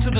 to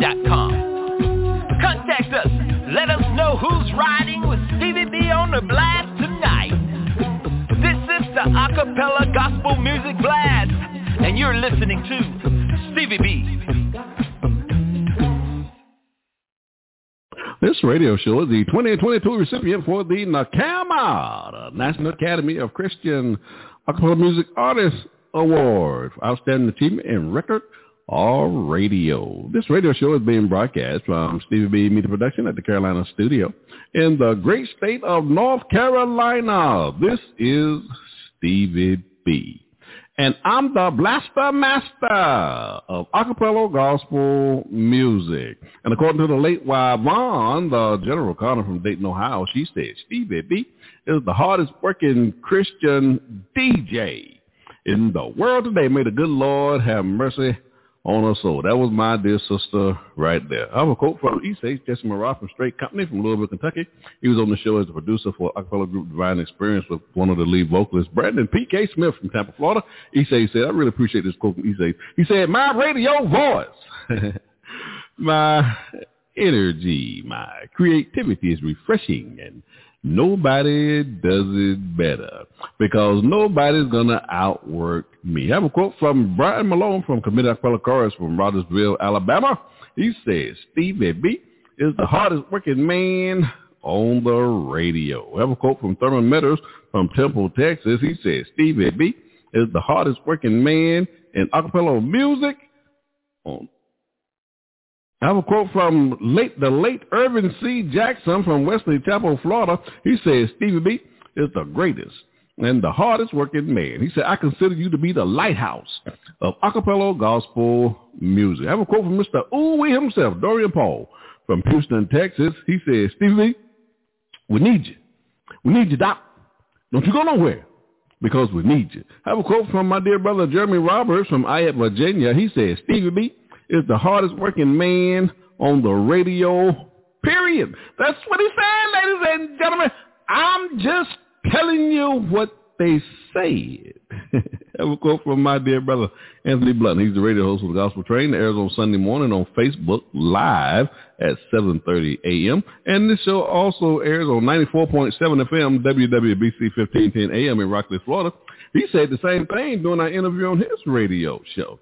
yahoo.com. Contact us. Let us know who's riding with Stevie B on the blast tonight. This is the Acapella Gospel Music Blast, and you're listening to Stevie B. This radio show is the 2022 recipient for the NACAMA, the National Academy of Christian Acapella Music Artists Award for Outstanding Achievement in Record or Radio. This radio show is being broadcast from Stevie B Media Production at the Carolina Studio in the great state of North Carolina. This is Stevie B. And I'm the blaster master of acapella gospel music. And according to the late Vaughn, the general Connor from Dayton, Ohio, she said Stevie B is the hardest working Christian DJ in the world today. May the good Lord have mercy on her soul. That was my dear sister right there. I have a quote from Issei Jesse Marat from Straight Company from Louisville, Kentucky. He was on the show as a producer for acapella group Divine Experience with one of the lead vocalists, Brandon P.K. Smith from Tampa, Florida. Issei said, I really appreciate this quote from Issei. He said, my radio voice, my energy, my creativity is refreshing and Nobody does it better because nobody's going to outwork me. I have a quote from Brian Malone from Committed Acapella Chorus from Rogersville, Alabama. He says, Stevie B is the hardest working man on the radio. I have a quote from Thurman Meadows from Temple, Texas. He says, Stevie B is the hardest working man in acapella music on I have a quote from late, the late Irvin C. Jackson from Wesley Chapel, Florida. He says, Stevie B is the greatest and the hardest working man. He said, I consider you to be the lighthouse of acapella gospel music. I have a quote from Mr. Ooh himself, Dorian Paul from Houston, Texas. He says, Stevie B, we need you. We need you, Doc. Don't you go nowhere because we need you. I have a quote from my dear brother Jeremy Roberts from Ayette, Virginia. He says, Stevie B, is the hardest working man on the radio, period. That's what he said, ladies and gentlemen. I'm just telling you what they said. Have a quote from my dear brother Anthony Blunt. He's the radio host of the Gospel Train that airs on Sunday morning on Facebook live at 7.30 a.m. And this show also airs on 94.7 FM WWBC 1510 AM in Rockledge, Florida. He said the same thing during our interview on his radio show.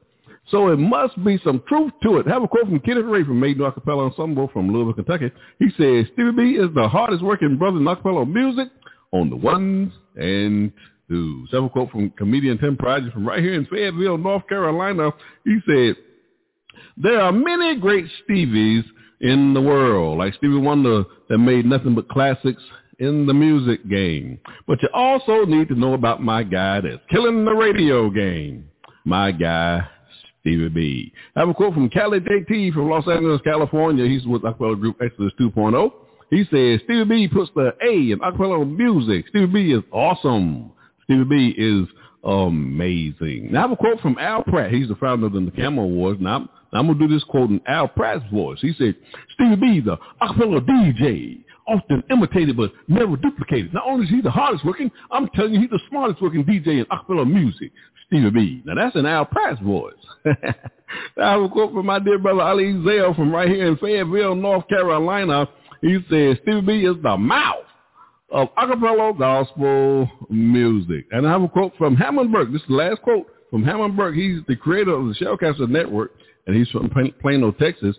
So it must be some truth to it. Have a quote from Kenneth Ray from Maiden Acapella Ensemble from Louisville, Kentucky. He says, Stevie B is the hardest working brother in acapella music on the ones and twos. I have a quote from comedian Tim Project from right here in Fayetteville, North Carolina. He said, there are many great Stevies in the world, like Stevie Wonder that made nothing but classics in the music game. But you also need to know about my guy that's killing the radio game. My guy, Stevie B. I have a quote from Cali JT from Los Angeles, California. He's with acapella group Exodus 2.0. He says, Stevie B puts the A in acapella music. Stevie B is awesome. Stevie B is amazing. Now I have a quote from Al Pratt. He's the founder of the NACAMA Awards. Now I'm, I'm going to do this quote in Al Pratt's voice. He said, Stevie B, the acapella DJ, often imitated but never duplicated. Not only is he the hardest working, I'm telling you he's the smartest working DJ in acapella music. Stevie B. Now that's an Al Pratt's voice. I have a quote from my dear brother Ali Zell from right here in Fayetteville, North Carolina. He says Stevie B is the mouth of acapella gospel music. And I have a quote from Hammond Burke. This is the last quote from Hammond Burke. He's the creator of the Shellcaster Network, and he's from Plano, Texas.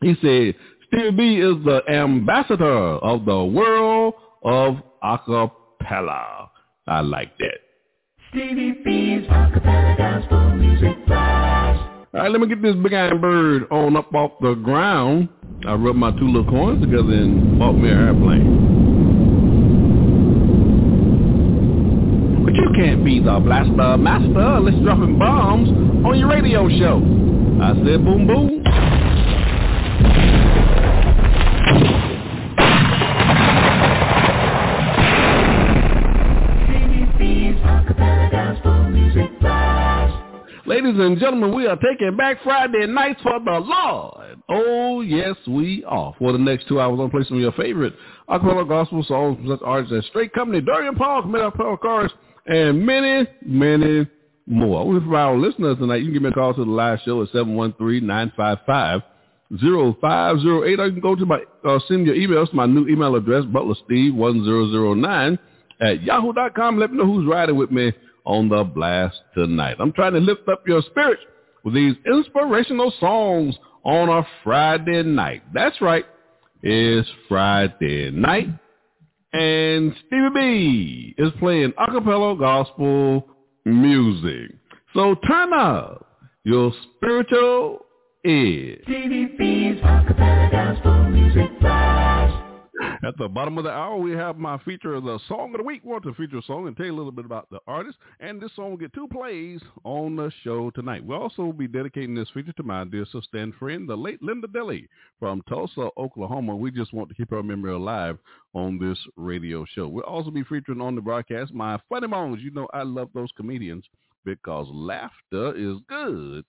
He said, Stevie B is the ambassador of the world of acapella. I like that. Stevie B's acapella gospel music blast. All right, let me get this big iron bird on up off the ground. I rubbed my two little coins together and bought me an airplane. But you can't be the blaster master unless you're dropping bombs on your radio show. I said boom boom. Ladies and gentlemen, we are taking back Friday nights for the Lord. Oh, yes, we are. For the next two hours, I'm going to play some of your favorite acapella gospel songs from such artists as Straight Company, Dorian Paul, Camille Paul Chorus, and many, many more. We for our listeners tonight, you can give me a call to the live show at 713-955-0508. Or you can go to my, uh, send your emails to my new email address, butlersteve1009 at yahoo.com. Let me know who's riding with me on the blast tonight. I'm trying to lift up your spirits with these inspirational songs on a Friday night. That's right. It's Friday night. And Stevie B is playing acapella gospel music. So turn up your spiritual ear. Stevie B's acapella gospel music blast. At the bottom of the hour, we have my feature of the Song of the Week. want to feature a song and tell you a little bit about the artist. And this song will get two plays on the show tonight. We'll also be dedicating this feature to my dear sister and friend, the late Linda Deli from Tulsa, Oklahoma. We just want to keep her memory alive on this radio show. We'll also be featuring on the broadcast my Funny Bones. You know I love those comedians because laughter is good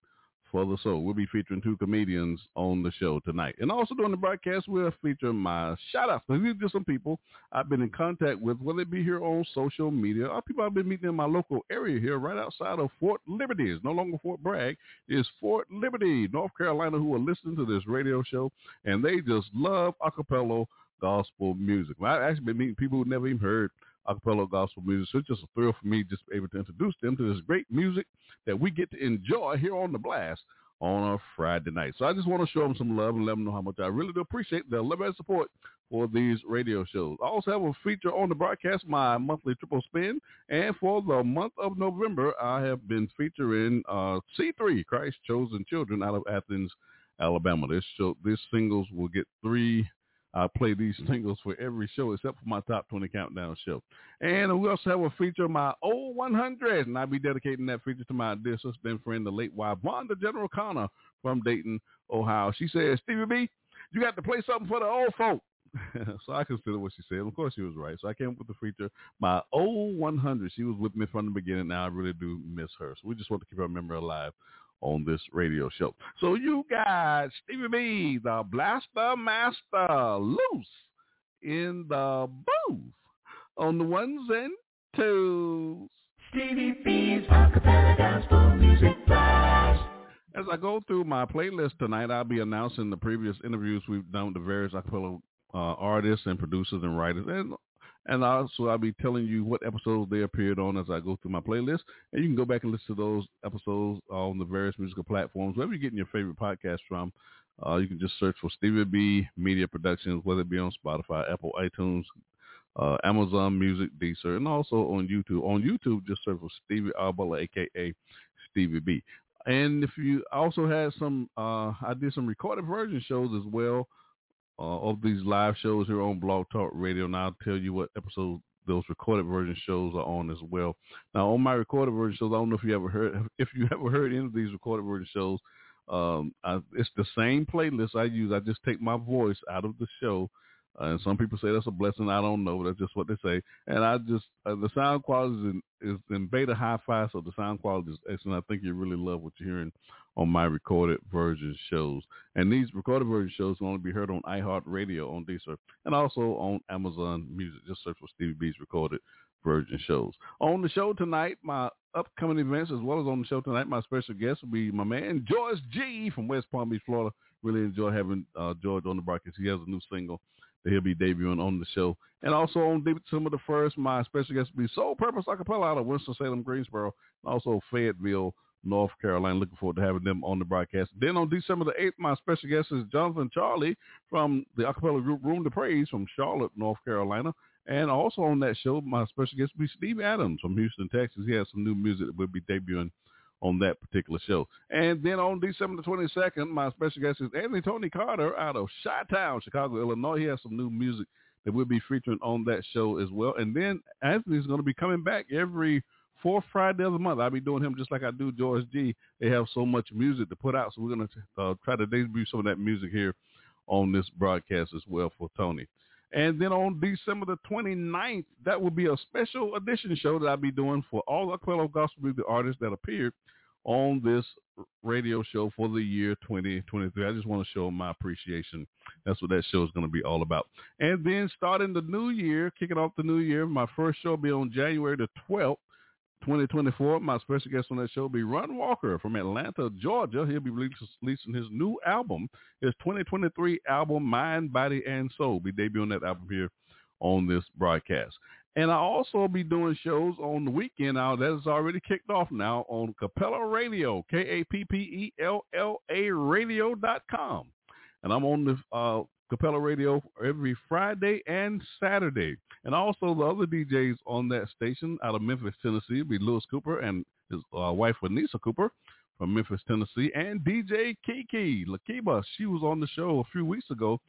for the soul. We'll be featuring two comedians on the show tonight. And also during the broadcast, we'll feature my shout outs. These are just some people I've been in contact with, whether it be here on social media or people I've been meeting in my local area here right outside of Fort Liberty. It's no longer Fort Bragg. It's Fort Liberty, North Carolina, who are listening to this radio show and they just love acapella gospel music. I've actually been meeting people who never even heard acapella gospel music. So it's just a thrill for me just to be able to introduce them to this great music that we get to enjoy here on the blast on a Friday night. So I just want to show them some love and let them know how much I really do appreciate their love and support for these radio shows. I also have a feature on the broadcast, my monthly triple spin. And for the month of November, I have been featuring uh, C3, Christ Chosen Children out of Athens, Alabama. This show, this singles will get three I play these singles for every show except for my top 20 countdown show. And we also have a feature my old 100, and I'll be dedicating that feature to my dear sister and friend, the late wife, Wanda General Connor from Dayton, Ohio. She says, Stevie B, you got to play something for the old folk. so I consider what she said. Of course, she was right. So I came up with the feature, my old 100. She was with me from the beginning. Now I really do miss her. So we just want to keep her memory alive on this radio show. So you got Stevie B, the Blaster Master, loose in the booth on the ones and twos. Stevie B's acapella gospel music blast. As I go through my playlist tonight, I'll be announcing the previous interviews we've done with the various acapella uh, artists and producers and writers, and and also I'll be telling you what episodes they appeared on as I go through my playlist. And you can go back and listen to those episodes on the various musical platforms, wherever you're getting your favorite podcast from. Uh, you can just search for Stevie B Media Productions, whether it be on Spotify, Apple, iTunes, uh, Amazon Music, Deezer, and also on YouTube. On YouTube, just search for Stevie Arbella, aka Stevie B. And if you also had some, uh, I did some recorded version shows as well uh, of these live shows here on Blog Talk Radio, and I'll tell you what episode those recorded version shows are on as well. Now, on my recorded version shows, I don't know if you ever heard if you ever heard any of these recorded version shows. Um, I, it's the same playlist I use. I just take my voice out of the show. Uh, and some people say that's a blessing. I don't know. That's just what they say. And I just uh, the sound quality is in, is in beta hi-fi, so the sound quality is excellent. I think you really love what you're hearing on my recorded version shows. And these recorded version shows will only be heard on iHeartRadio on Deezer and also on Amazon Music. Just search for Stevie B's recorded version shows. On the show tonight, my upcoming events as well as on the show tonight, my special guest will be my man George Gee from West Palm Beach, Florida. Really enjoy having uh, George on the broadcast. He has a new single that he'll be debuting on the show. And also on December the 1st, my special guest will be Soul Purpose Acapella out of Winston-Salem, Greensboro, and also Fayetteville, North Carolina. Looking forward to having them on the broadcast. Then on December the 8th, my special guest is Jonathan Charlie from the acapella group Room to Praise from Charlotte, North Carolina. And also on that show, my special guest will be Steve Adams from Houston, Texas. He has some new music that will be debuting on that particular show. And then on December the 22nd, my special guest is Anthony Tony Carter out of Chi-Town, Chicago, Illinois. He has some new music that we'll be featuring on that show as well. And then Anthony's going to be coming back every fourth Friday of the month. I'll be doing him just like I do George Gee. They have so much music to put out, so we're going to uh, try to debut some of that music here on this broadcast as well for Tony. And then on December the 29th, that will be a special edition show that I'll be doing for all the acapella gospel music artists that appeared on this radio show for the year 2023. I just want to show my appreciation. That's what that show is going to be all about. And then starting the new year, kicking off the new year, my first show will be on January the 12th. 2024. My special guest on that show will be Ron Walker from Atlanta, Georgia. He'll be releasing his new album, his 2023 album, Mind, Body, and Soul. Be debuting that album here on this broadcast. And I also be doing shows on the weekend now that is already kicked off now on Kappella Radio, Kappella Radio, K-A-P-P-E-L-L-A radio.com. And I'm on the uh, Kappella Radio every Friday and Saturday. And also the other DJs on that station out of Memphis, Tennessee be Lewis Cooper and his uh, wife, Anissa Cooper from Memphis, Tennessee, and DJ Kiki Lakiba. She was on the show a few weeks ago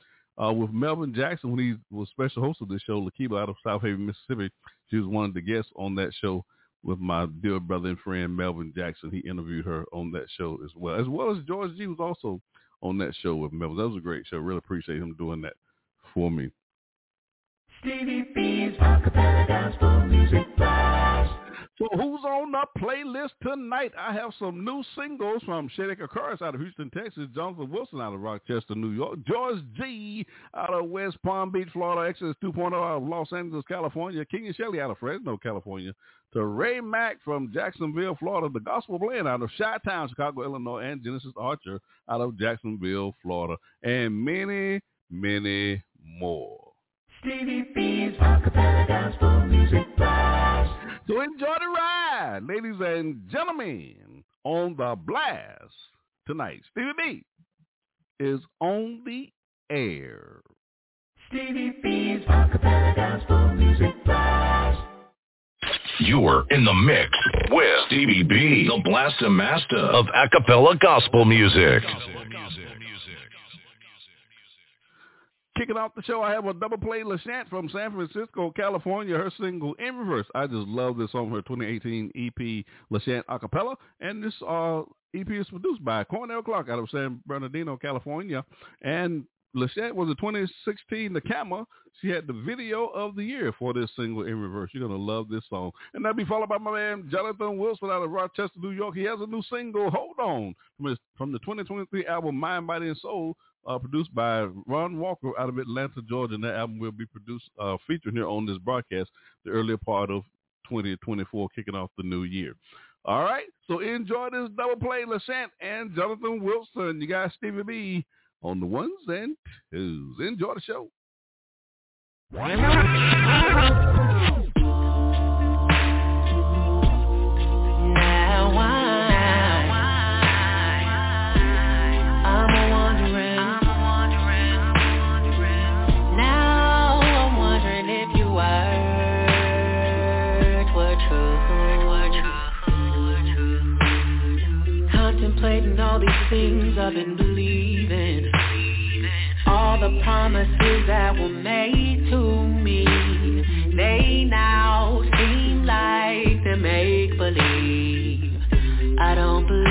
uh, with Melvin Jackson when he was special host of this show, Lakiba out of South Haven, Mississippi. She was one of the guests on that show with my dear brother and friend Melvin Jackson. He interviewed her on that show as well, as well as George Gee was also on that show with Melvin. That was a great show. Really appreciate him doing that for me. Stevie B's Acapella Gospel Music. So who's on the playlist tonight? I have some new singles from Shedeka Curtis out of Houston, Texas, Jonathan Wilson out of Rochester, New York, George Gee out of West Palm Beach, Florida, Exodus 2.0 out of Los Angeles, California, King and Shelley out of Fresno, California, Teray Mack from Jacksonville, Florida, the Gospel Blend out of Chi-Town, Chicago, Illinois, and Genesis Archer out of Jacksonville, Florida, and many, many more. Stevie B's Acapella Gospel Music. So enjoy the ride, ladies and gentlemen, on the blast tonight. Stevie B is on the air. Stevie B's Acapella Gospel Music Blast. You're in the mix with Stevie B, the Blaster Master of acapella gospel music. Kicking off the show, I have a double play LaShant from San Francisco, California. Her single "In Reverse." I just love this song. Her 2018 EP LaShant Acapella, and this uh, EP is produced by Cornell Clark out of San Bernardino, California. And LaShant was a 2016 NACAMA. She had the video of the year for this single in reverse. You're gonna love this song, and that'll be followed by my man Jonathan Wilson out of Rochester, New York. He has a new single, "Hold On," from his, from the 2023 album "Mind, Body, and Soul." Uh, produced by Ron Walker out of Atlanta, Georgia, and that album will be produced, uh, featured here on this broadcast the earlier part of 2024, kicking off the new year. All right, so enjoy this double play, LaShant and Jonathan Wilson. You got Stevie B on the ones and twos. Enjoy the show. All these things I've been believing. All the promises that were made to me. They now seem like they make believe. I don't believe.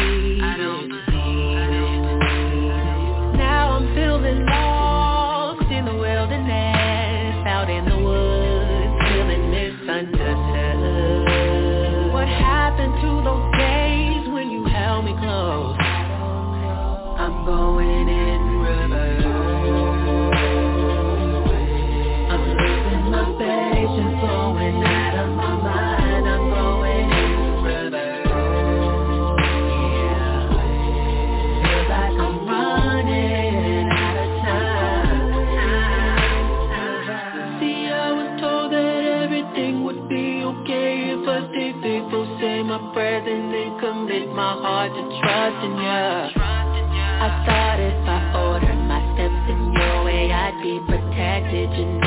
I'm losing my patience, flowing out of my mind. I'm going in reverse. Yeah, feels like I'm running out of time. See, I was told that everything would be okay if I stayed faithful, say my prayers, and then commit my heart to trusting you. I thought if I ordered my steps in your way, I'd be protected. You know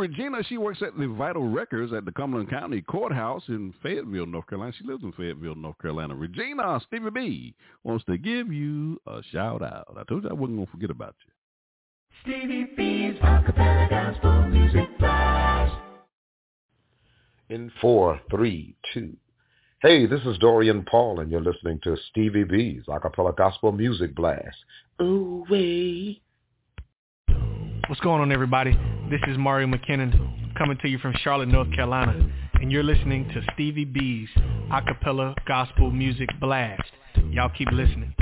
Regina, she works at the Vital Records at the Cumberland County Courthouse in Fayetteville, North Carolina. She lives in Fayetteville, North Carolina. Regina, Stevie B wants to give you a shout out. I told you I wasn't going to forget about you. Stevie B's acapella gospel music blast. In four, three, two. Hey, this is Dorian Paul, and you're listening to Stevie B's acapella gospel music blast. Ooh wee. What's going on, everybody? This is Mario McKinnon coming to you from Charlotte, North Carolina, and you're listening to Stevie B's acapella gospel music blast. Y'all keep listening.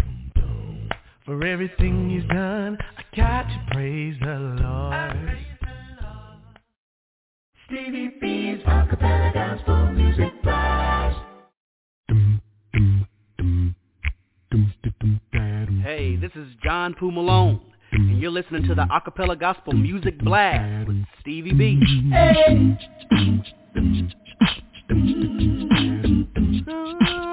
For everything he's done, I got to praise the Lord. Stevie B's acapella gospel music blast. Hey, this is John Poo Malone and you're listening to the Acapella Gospel Music Blast with Stevie B.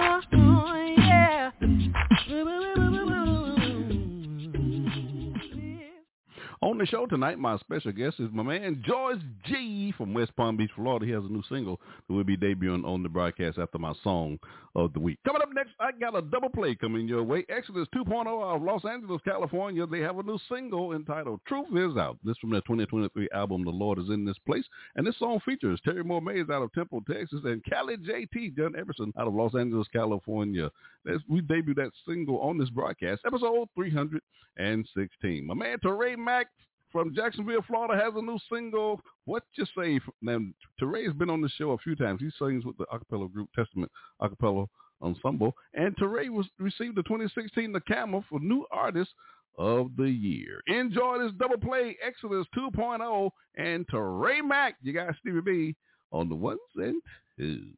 On the show tonight, my special guest is my man George Gee from West Palm Beach, Florida. He has a new single that will be debuting on the broadcast after my song of the week. Coming up next, I got a double play coming your way. Exodus 2.0 out of Los Angeles, California. They have a new single entitled Truth Is Out. This from their 2023 album, The Lord Is In This Place. And this song features Terry Moore Mays out of Temple, Texas, and Cali JT, John Everson out of Los Angeles, California. we debuted that single on this broadcast, episode 316. My man Teray Mack from Jacksonville, Florida, has a new single. What you say? Now, Teray's been on the show a few times. He sings with the acapella group Testament Acapella Ensemble, and Teray was received the 2016 NACAMA for New Artist of the Year. Enjoy this double play, Exodus 2.0, and Teray Mack. You got Stevie B on the ones and twos.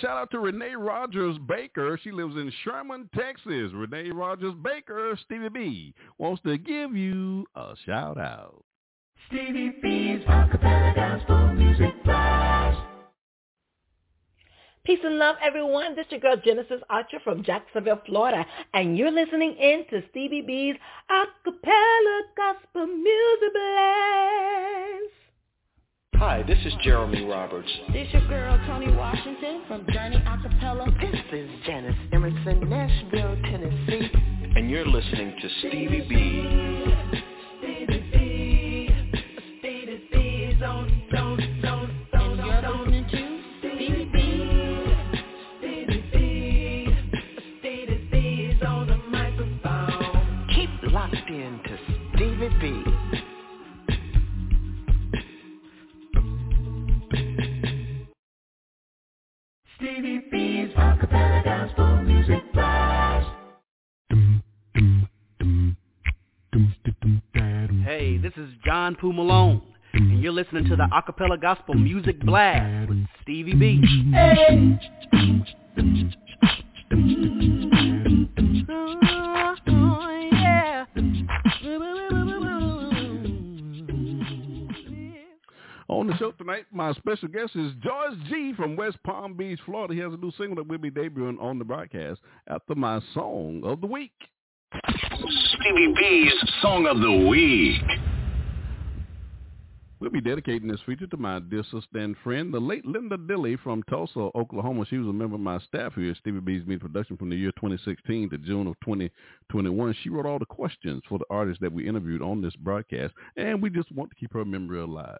Shout out to Renee Rogers Baker. She lives in Sherman, Texas. Renee Rogers Baker, Stevie B, wants to give you a shout out. Stevie B's Acapella Gospel Music Blast. Peace and love, everyone. This is your girl Genesis Archer from Jacksonville, Florida, and you're listening in to Stevie B's Acapella Gospel Music Blast. Hi, this is Jeremy Roberts. This your girl Tony Washington from Journey Acapella. This is Janice Emerson, Nashville, Tennessee. And you're listening to Stevie B. Stevie B. Stevie B's Acapella Gospel Music Blast. Hey, this is John Poo Malone, and you're listening to the Acapella Gospel Music Blast with Stevie B. On the show tonight, my special guest is George Gee from West Palm Beach, Florida. He has a new single that will be debuting on the broadcast after my song of the week. Stevie B's Song of the Week. We'll be dedicating this feature to my dear sister and friend, the late Linda Dilly from Tulsa, Oklahoma. She was a member of my staff here at Stevie B's Media Production from the year 2016 to June of 2021. She wrote all the questions for the artists that we interviewed on this broadcast, and we just want to keep her memory alive.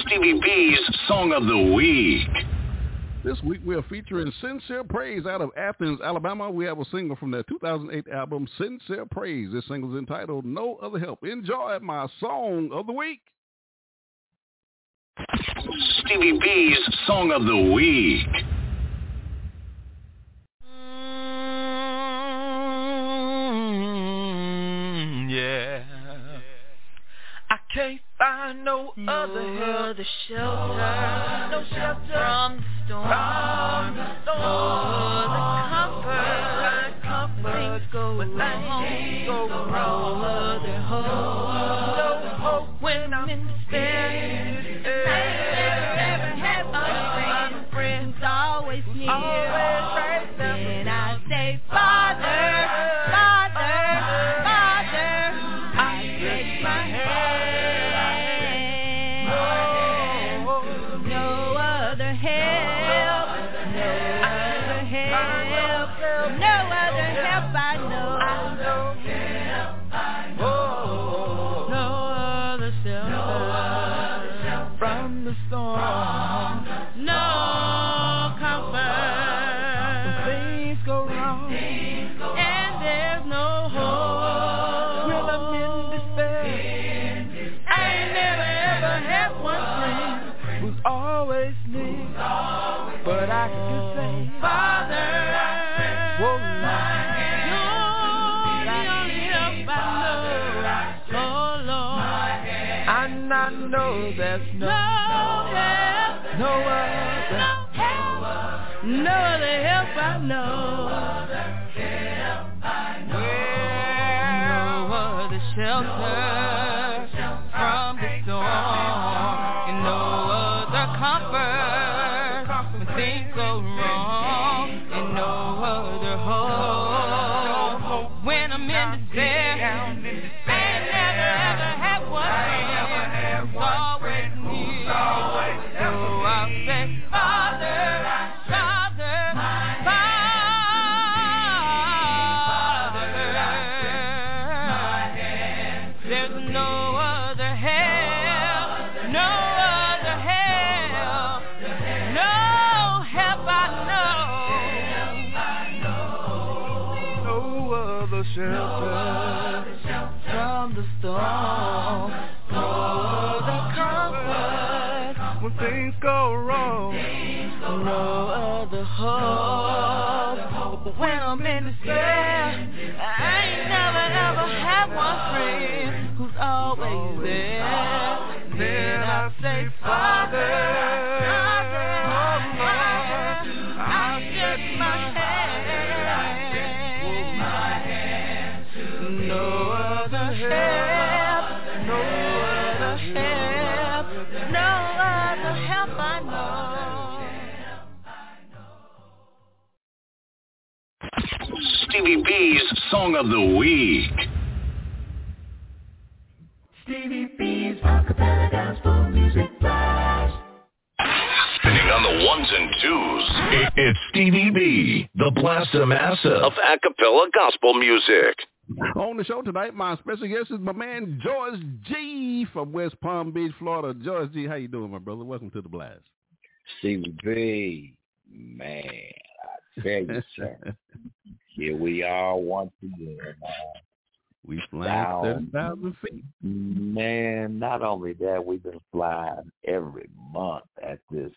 Stevie B's Song of the Week. This week we are featuring Sincere Praise out of Athens, Alabama. We have a single from their 2008 album, Sincere Praise. This single is entitled No Other Help. Enjoy my song of the week. Stevie B's Song of the Week. Find no, other help. the shelter, No shelter from the storm, from the storm. The comfort, No comfort things go when wrong, things go wrong, wrong. other hope, No hope when I'm in despair. Never ever had friends always near. Always right there. When I say, Father, wrong, and no other help no other help i know. No other shelter from the storm? No other cover from things so wrong. No other hope when I'm in Stevie B's Song of the Week. Stevie B's acapella gospel music blast. Spinning on the ones and twos. It's Stevie B, the Blaster Master of acapella gospel music. On the show tonight, my special guest is my man George Gee from West Palm Beach, Florida. George Gee, how you doing, my brother? Welcome to the blast. Stevie B, man, I tell you, sir. Here we are once again. Man. We flying seven thousand feet. Man, not only that, we've been flying every month at this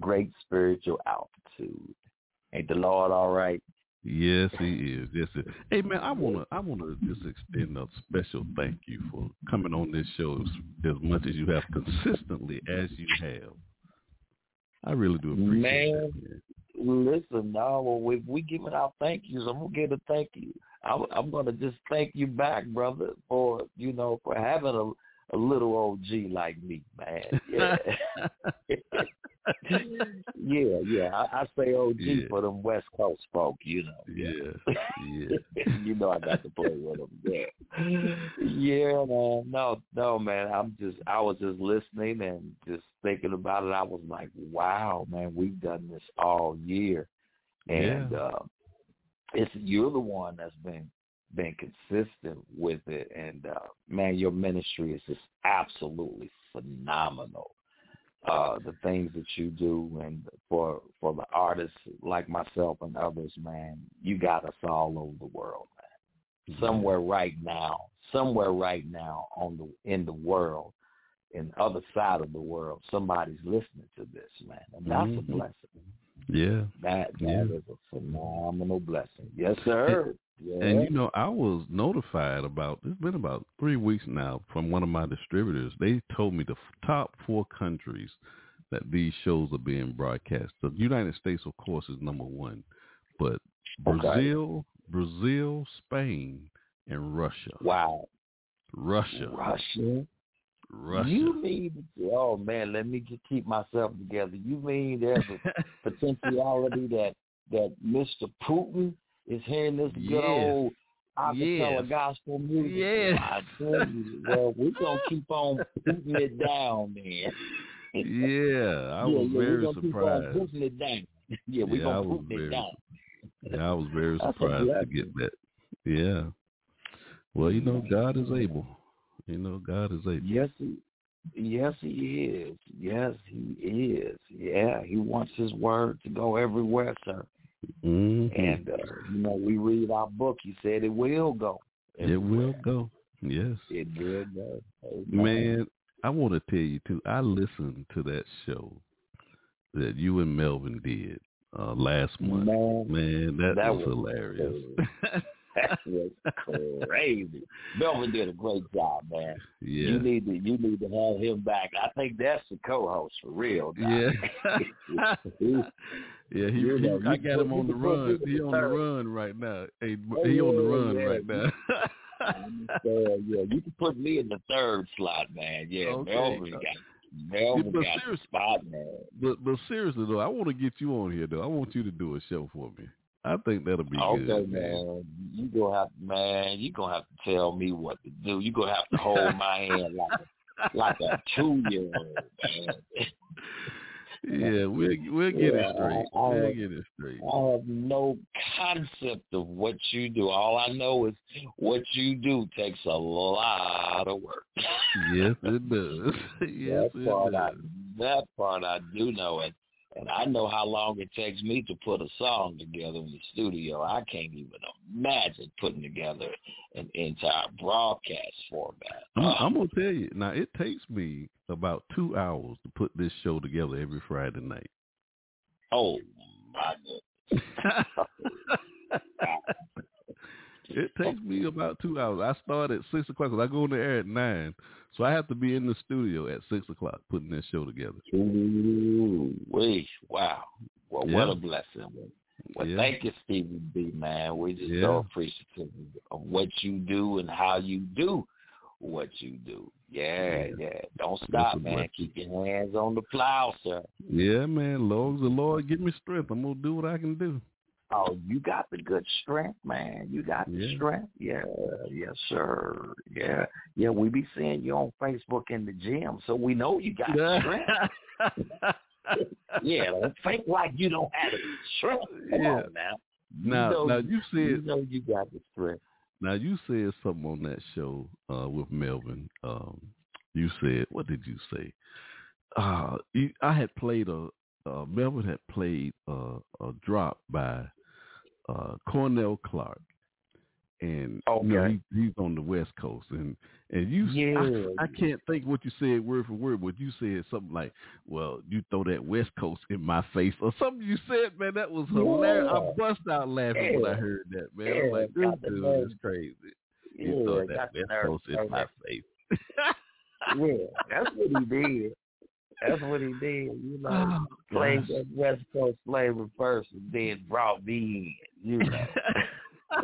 great spiritual altitude. Ain't the Lord all right? Yes, he is. Yes, he is. Hey man, I wanna I wanna just extend a special thank you for coming on this show as, as much as you have consistently as you have. I really do appreciate Man, that. Man. Listen, now we we giving out thank yous. I'm gonna get a thank you. I'm, I'm gonna just thank you back, brother, for you know for having a a little old G like me, man. Yeah, yeah, yeah. I, I say OG Yeah. for them West Coast folk, you know. Yeah, yeah. you know I got to play with them. Yeah, yeah, man. No, no, man. I'm just, I was just listening and just thinking about it. I was like, wow, man, we've done this all year, and Yeah. uh, it's you're the one that's been been consistent with it, and uh, man, your ministry is just absolutely phenomenal. Uh, the things that you do, and for for the artists like myself and others, man, you got us all over the world, man. Somewhere right now, somewhere right now on the in the world, in the other side of the world, somebody's listening to this, man, and that's Mhm. a blessing. Yeah. That that Yeah. is a phenomenal blessing. Yes, sir. Yeah. And you know, I was notified about it's been about three weeks now from one of my distributors. They told me the top four countries that these shows are being broadcast. The United States, of course, is number one, but Okay. Brazil, Brazil, Spain, and Russia. wow. Russia, Russia. Russia. You mean? Oh man, let me just keep myself together. You mean there's a potentiality that that Mr. Putin is hearing this good Yes. old acapella Yes. gospel music? Yes. I tell you, well, we're gonna keep on putting it down, man. yeah, I was yeah, very keep surprised. it down. Yeah, we're Yeah, gonna put it down. Yeah, I was very surprised to get that. Yeah. Well, you know, God is able. You know, God is able. Yes, he, yes, he is. Yes, he is. Yeah, he wants his word to go everywhere, sir. Hmm And uh, you know, we read our book. He said it will go. it will go. Yes. It will go. Amen. Man, I want to tell you too. I listened to that show that you and Melvin did uh, last month. Man, Man, that, that was, was hilarious. that was crazy. Melvin did a great job, man. yeah. You need to you need to have him back. I think that's the co-host for real. Now. Yeah. yeah, he, You he I got him on the run. He on the run right now. Hey, he on the run yeah, right now. So, yeah, you can put me in the third slot, man. Yeah, Okay. Melvin got Melvin but got spot, man. But but seriously though, I want to get you on here though. I want you to do a show for me. I think that'll be Okay, good, man. You gonna have man, you gonna have to tell me what to do. You gonna have to hold my hand like a, like a two year old, man. Yeah, we'll we'll get Yeah, it straight. I- I- we'll get it straight. I have no concept of what you do. All I know is what you do takes a lot of work. Yes, it does. yes, that it part I does. that part I do know and and I know how long it takes me to put a song together in the studio. I can't even imagine putting together an entire broadcast format. I'm, uh, I'm gonna tell you now. It takes me about two hours to put this show together every Friday night. Oh my goodness. It takes me about two hours. I start at six o'clock 'cause I go on the air at nine, so I have to be in the studio at six o'clock putting this show together. Ooh, wee, wow. Well, what a blessing. Well, Yeah. thank you, Stevie B, man. We're just Yeah. so appreciative of what you do and how you do what you do. Yeah, yeah. Don't stop, man. blessing. Keep your hands on the plow, sir. Yeah, man. Lord, the Lord give me strength. I'm gonna do what I can do. Oh, you got the good strength, man. You got the Yeah. strength. Yeah, yes, sir. Yeah, yeah. We be seeing you on Facebook in the gym, so we know you got the strength. yeah, don't fake like you don't have the strength. Come Yeah. on now. You Now, know, now you you said know you got the strength. now you said something on that show uh, with Melvin. Um, you said what did you say? Uh, you, I had played a uh, Melvin had played uh, a drop by uh, Cornell Clark, and you know, Okay. he, he's on the West Coast, and and you Yeah. I, I can't think what you said word for word, but you said something like, "Well, you throw that West Coast in my face," or something you said, man. That was hilarious. I Yeah. bust out laughing when I heard that, man. I'm like, this dude nerve. is crazy. Yeah, You throw got that West Coast in my face. Yeah, that's what he did. That's what he did. You know, Oh, played that West Coast flavor first, and then brought me in. You know,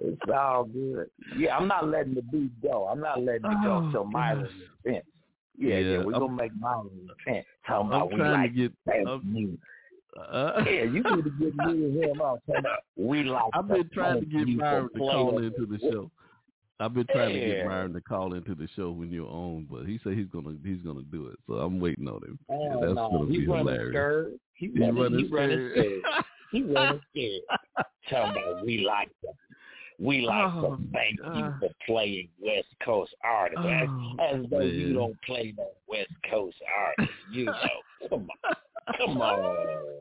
it's all good. Yeah, I'm not letting the beat go. I'm not letting it go Oh, till Myron gosh. repents. Yeah, yeah, Yeah, we're I'm- gonna make Myron repent. Talking I'm about we trying to get. music. uh, Yeah, you need to get me and him out. We like. I've been trying to get Myron to call into the show. I've been trying to get Yeah. Myron to call into the show when you're on, but he said he's gonna he's gonna do it. So I'm waiting on him. Oh, Yeah, that's no, gonna he be hilarious. scared. He He running, running he running scared. he running scared. Talking about we like them. We like Oh, to thank you for playing West Coast artists. Oh, as, Oh, as though you don't play no West Coast artists. You know. Come on. Come on.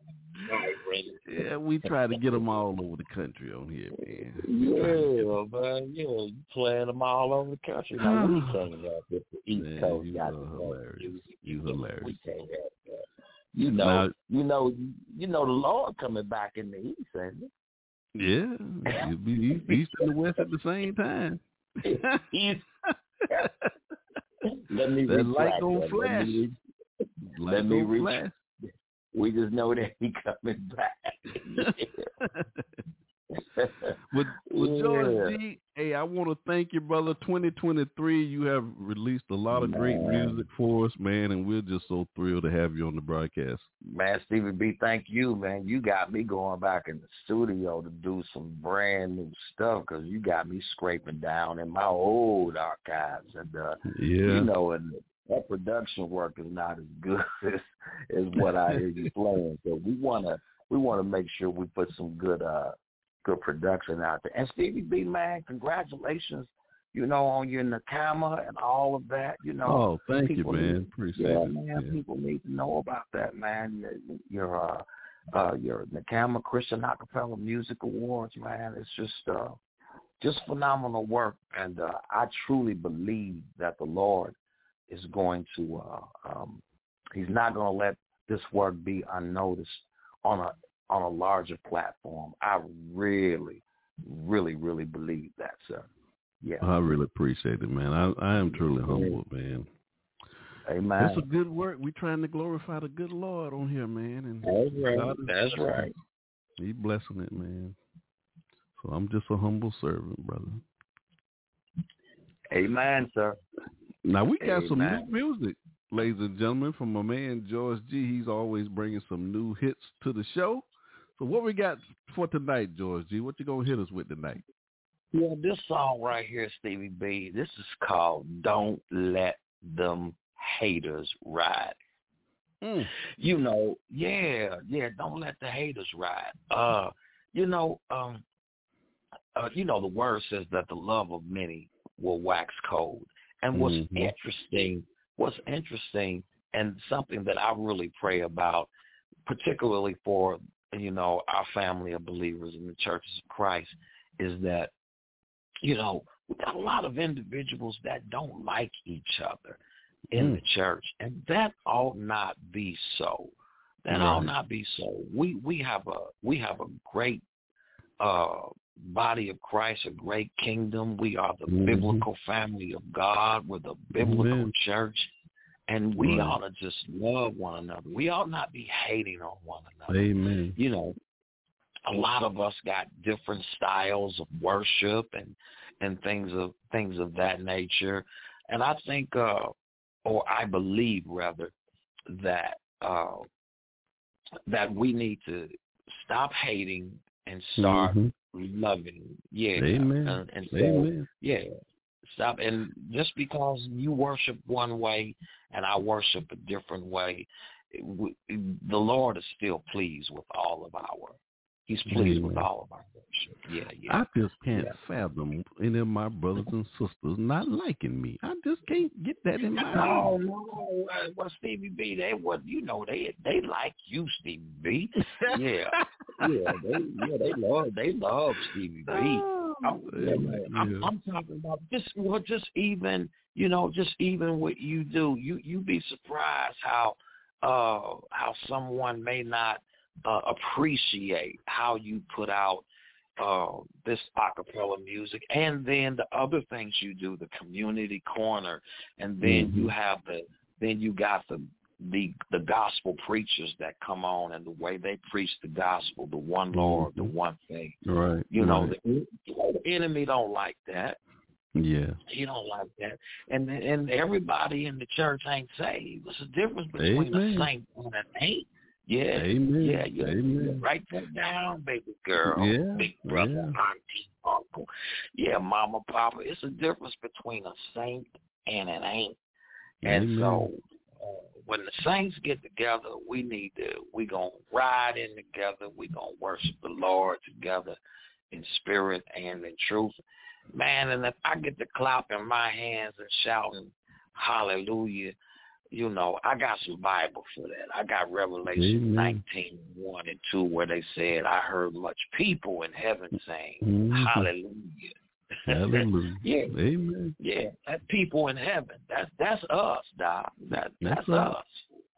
Yeah, we try to get them all over the country on here, man. Yeah, man. Yeah, you playing them all over the country. Now we can't help it. The East Man, Coast you got are to go. hilarious. You hilarious. We can't help that. You know, Now- you know, you know the Lord coming back in the East, ain't Yeah, you'll be east, and the west at the same time. it? Let me That light gonna flash. Let me, Light let me re-. We just know that he coming back. With with Yeah. George hey, I want to thank you, brother. 2023, you have released a lot of great music for us, man, and we're just so thrilled to have you on the broadcast. Man, Stevie B, thank you, man. You got me going back in the studio to do some brand new stuff because you got me scraping down in my old archives. And, uh, Yeah. you know, and that production work is not as good as, as what I hear you playing. So we want to we want to make sure we put some good uh good production out there. And Stevie B, man, congratulations, you know, on your NACAMA and all of that. You know, Oh, thank you, man. need- Appreciate yeah, it. man. Yeah. People need to know about that, man. Your your uh, uh, your NACAMA Christian Acapella Music Awards, man. It's just uh, just phenomenal work, and uh, I truly believe that the Lord is going to. Uh, um, he's not going to let this work be unnoticed on a on a larger platform. I really, really, really believe that, sir. Yeah. I really appreciate it, man. I I am truly humbled, man. Amen. It's a good work. We're trying to glorify the good Lord on here, man. And That's right. God is That's right. it. He blessing it, man. So I'm just a humble servant, brother. Amen, sir. Now we got some new music, ladies and gentlemen, from my man George Gee. He's always bringing some new hits to the show. So what we got for tonight, George Gee? What you gonna hit us with tonight? Yeah, this song right here, Stevie B, this is called Don't Let Them Haters Ride. Mm. You know, yeah, yeah, don't let the haters ride. Uh, you know, um uh, you know, the word says that the love of many will wax cold. And what's Mhm. interesting, what's interesting and something that I really pray about, particularly for, you know, our family of believers in the churches of Christ, is that, you know, we got a lot of individuals that don't like each other in Mm. the church. And that ought not be so. That Right. ought not be so. We we have a we have a great uh body of Christ, a great kingdom. We are the Mhm. biblical family of God. We're the biblical Amen. church. And we Right. ought to just love one another. We ought not be hating on one another. Amen. You know, a lot of us got different styles of worship and and things of things of that nature. And I think, uh, or I believe rather, that uh, that we need to stop hating and start mm-hmm. Loving. Yeah, Amen. And, and so, Amen. yeah, stop. And just because you worship one way and I worship a different way, we, the Lord is still pleased with all of our. He's pleased with all of our worship. Yeah, yeah. I just can't Yeah. fathom any of my brothers and sisters not liking me. I just can't get that in my No, head. no. Uh, well, Stevie B, they what you know they they like you, Stevie B. Yeah, yeah, they yeah they love they love Stevie B. Oh, I'm, yeah, I'm, I'm talking about just well, just even you know, just even what you do. You you'd be surprised how uh how someone may not uh, appreciate how you put out uh this acapella music and then the other things you do the community corner and then Mhm. you have the then you got the the the gospel preachers that come on and the way they preach the gospel the one lord the one thing. Right. you know right. the, the enemy don't like that yeah. he don't like that and and everybody in the church ain't saved there's a difference between Amen. a saint and an ain't yeah Amen. yeah yeah Amen. write that down baby girl Yeah, big brother yeah. auntie uncle yeah mama papa it's a difference between a saint and an ain't and Amen. so uh, when the saints get together, we need to we gonna ride in together. We gonna worship the Lord together in spirit and in truth, man. And if I get to clapping my hands and shouting Hallelujah, you know I got some Bible for that. I got Revelation Amen. nineteen one and two where they said I heard much people in heaven saying Mhm. Hallelujah. Hallelujah. yeah, Amen. yeah, that's people in heaven. That's that's us, Doc. That That's that's, right. us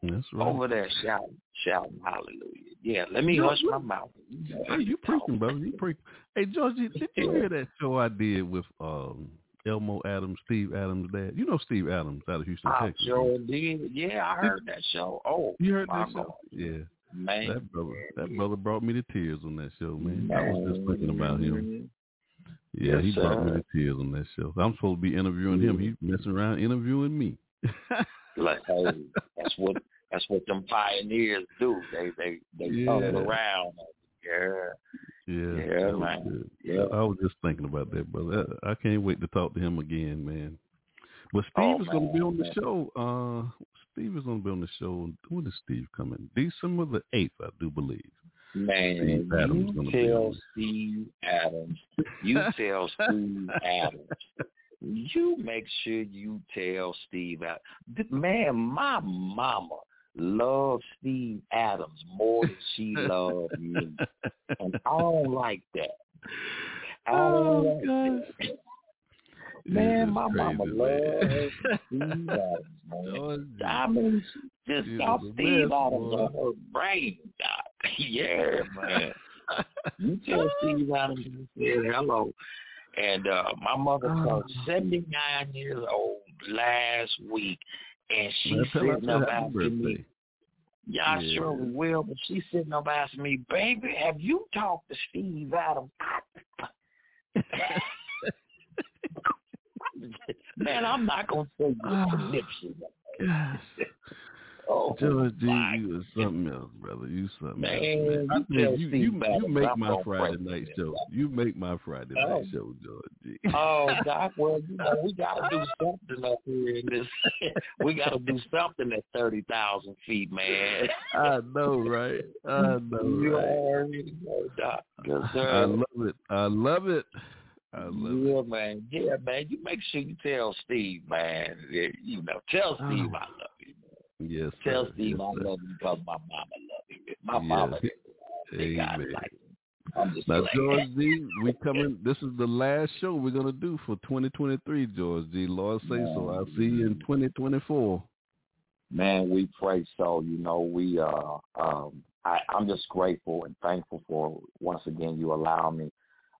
That's right. over there shouting, shouting hallelujah. Yeah, let me hush my mouth. You Hey, you preaching, brother. You preaching. Hey, Georgie, did you hear that show I did with um Elmo Adams, Steve Adams' dad? You know Steve Adams out of Houston, I Texas. sure did. Yeah, I heard that show. Oh, You heard that show? God. Yeah. man. That brother, that brother brought me to tears on that show, man. I was just thinking about him. Yeah, Yes, he brought me to tears on that show. I'm supposed to be interviewing him. He's mm-hmm. messing around interviewing me. Like, hey, that's what that's what them pioneers do. They they they Yeah. around. Yeah. Yeah, Yeah, man. Yeah. I was just thinking about that, brother. I, I can't wait to talk to him again, man. But Steve Oh, is going to be on the show. Uh, Steve is going to be on the show. When is Steve coming? December the eighth, I do believe. Man, Steve Adams you tell Steve Adams. You tell Steve Adams. You make sure you tell Steve Adams. Man, my mama loves Steve Adams more than she loved me. And I don't like that. I Oh, don't like that. Man, my mama crazy, loves man. Steve Adams, man. Georgie. I mean, just You got was a Steve Adams on her brain. Doc. yeah, man. You tell Steve Adams you said hello. And uh my mother Oh. turned seventy nine years old last week and she's Man, tell her sitting up asking me birthday. yeah, surely will, but she's sitting up asking me, baby, have you talked to Steve Adams? Man, I'm not gonna say you Ah. The conniption. Gosh. Oh, George Gee, you is something else, brother. You something Man, else. Man. You you, you, you make my Friday night show. You make my Friday Oh. night show, George Gee. Oh, Doc, well, you know, we got to do something up here in this. we got to do something at 30,000 feet, man. I know, right? I know, You right? already know, Doc. Yes, sir. I love it. I love it. I love man. Yeah, man. You make sure you tell Steve, man. You know, tell. Steve oh. I love it. Yes, Tell sir. Steve yes, I love you because my mama love you. My Yes. mama, they got Amen. like I'm just Now. George Gee, we coming. This is the last show we're gonna do for 2023, George Gee. Lord say so. I'll see you in 2024. Man, we pray so. You know, we uh um I, I'm just grateful and thankful for once again you allow me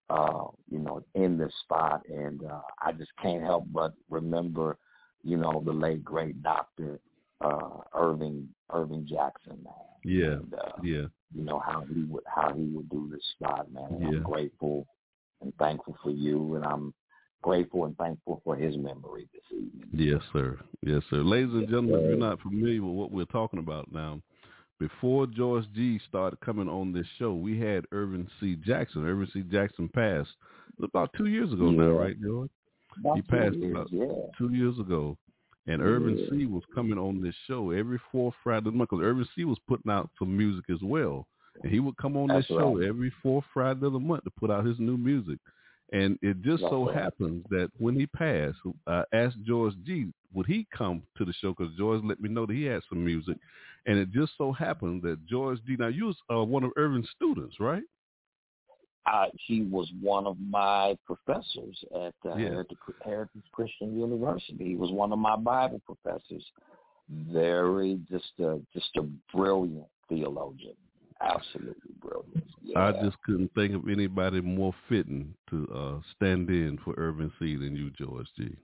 uh, you know, in this spot and uh I just can't help but remember, you know, the late great doctor uh, Irvin Irvin Jackson, man. Yeah, and, uh, yeah. You know how he would how he would do this spot, man. Yeah. I'm grateful and thankful for you, and I'm grateful and thankful for his memory this evening. Yes, sir. Yes, sir. Ladies and gentlemen, if you're not familiar with what we're talking about now, before George Gee started coming on this show, we had Irvin C. Jackson. Irvin C. Jackson passed about two years ago now, right, George? About he passed years, about yeah. two years ago. And Irvin Yeah. C was coming on this show every fourth Friday of the month because Irvin C was putting out some music as well. And he would come on That's this show every fourth Friday of the month to put out his new music. And it just That's so right. happens that when he passed, I asked George Gee, would he come to the show? Because George let me know that he had some music. And it just so happened that George Gee, now you was uh, one of Irvin's students, right? Uh, he was one of my professors at uh, Yeah. Heritage, Heritage Christian University. He was one of my Bible professors. Very just a just a brilliant theologian. Absolutely brilliant. I just couldn't think of anybody more fitting to uh, stand in for Irvin C than you, George Gee.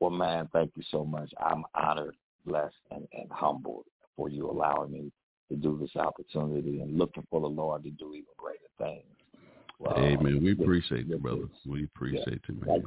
Well, man, thank you so much. I'm honored, blessed, and, and humbled for you allowing me to do this opportunity and looking for the Lord to do even greater things. Amen. We appreciate you, brother. We appreciate you, man.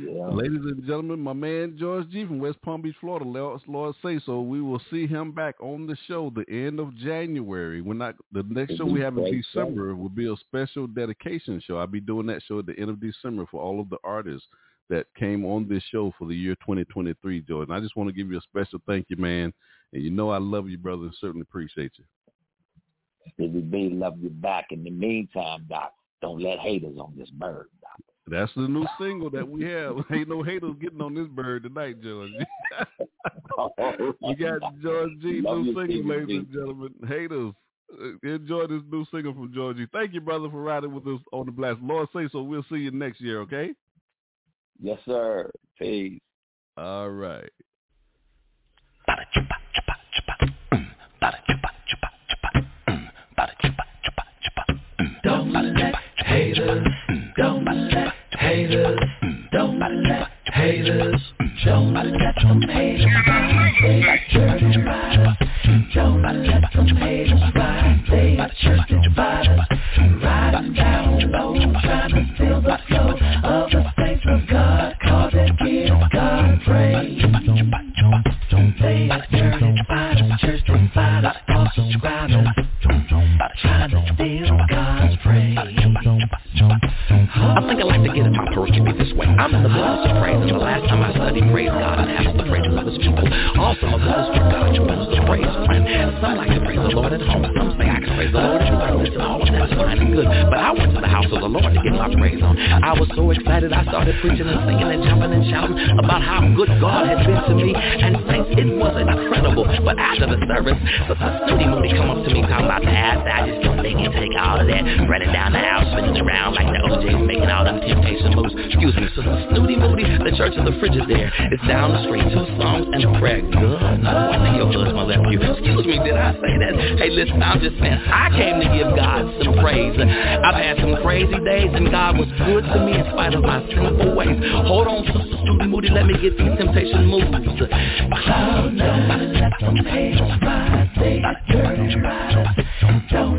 Yeah. Ladies and gentlemen, my man George Gee from West Palm Beach, Florida. Lord, Lord say so. We will see him back on the show the end of January. We're not the next show we have in December will be a special dedication show. I'll be doing that show at the end of December for all of the artists that came on this show for the year 2023, George. And I just want to give you a special thank you, man. And you know I love you, brother, and certainly appreciate you. Stevie may love you back. In the meantime, Doc, don't let haters on this bird, Doc. That's the new single that we have. Ain't no haters getting on this bird tonight, George. we got George Gee, Love new single, ladies and gentlemen. Haters, uh, enjoy this new single from George Gee. Thank you, brother, for riding with us on the blast. Lord say so. We'll see you next year, okay? Yes, sir. Peace. All right. Don't let haters, don't let haters, don't let haters, don't let them haters ride. They church riders. Don't let them haters ride. They church dividers. Riding down low, trying to steal the flow of the saints of God. Cause they give God praise. They are church dividers, church dividers, false subscribers. Trying to steal God's praise. I think I'd like to get a it my be this way. I'm in the of praise, and the last time I studied praise God, I asked the praises of his people. Also, a business for God, you of praise, friend. Some like to praise the Lord at home. Some say I can praise the Lord at church. Listen, all of that's fine and good. But I went to the house of the Lord to get my praise on. I was so excited, I started preaching and singing and jumping and shouting about how good God had been to me. And saints, it was incredible. But after the service, the Snooty Moody come up to me talking about the ass. I just don't think you take all of that, running down the house, spinning around like the O'Jays making all them temptation moves. Excuse me, Sister Snooty Moody, the church of the Frigidaire. It's down the street, two songs and a prayer. Good. No wonder your husband left you. Excuse me, did I say that? Hey, listen, I'm just saying, I came to give God some praise. I've had some crazy days, and God was good to me in spite of my sinful ways. Hold on, Sister Snooty Moody, let me get these temptation moves. Don't let them haters ride. They church riders. Don't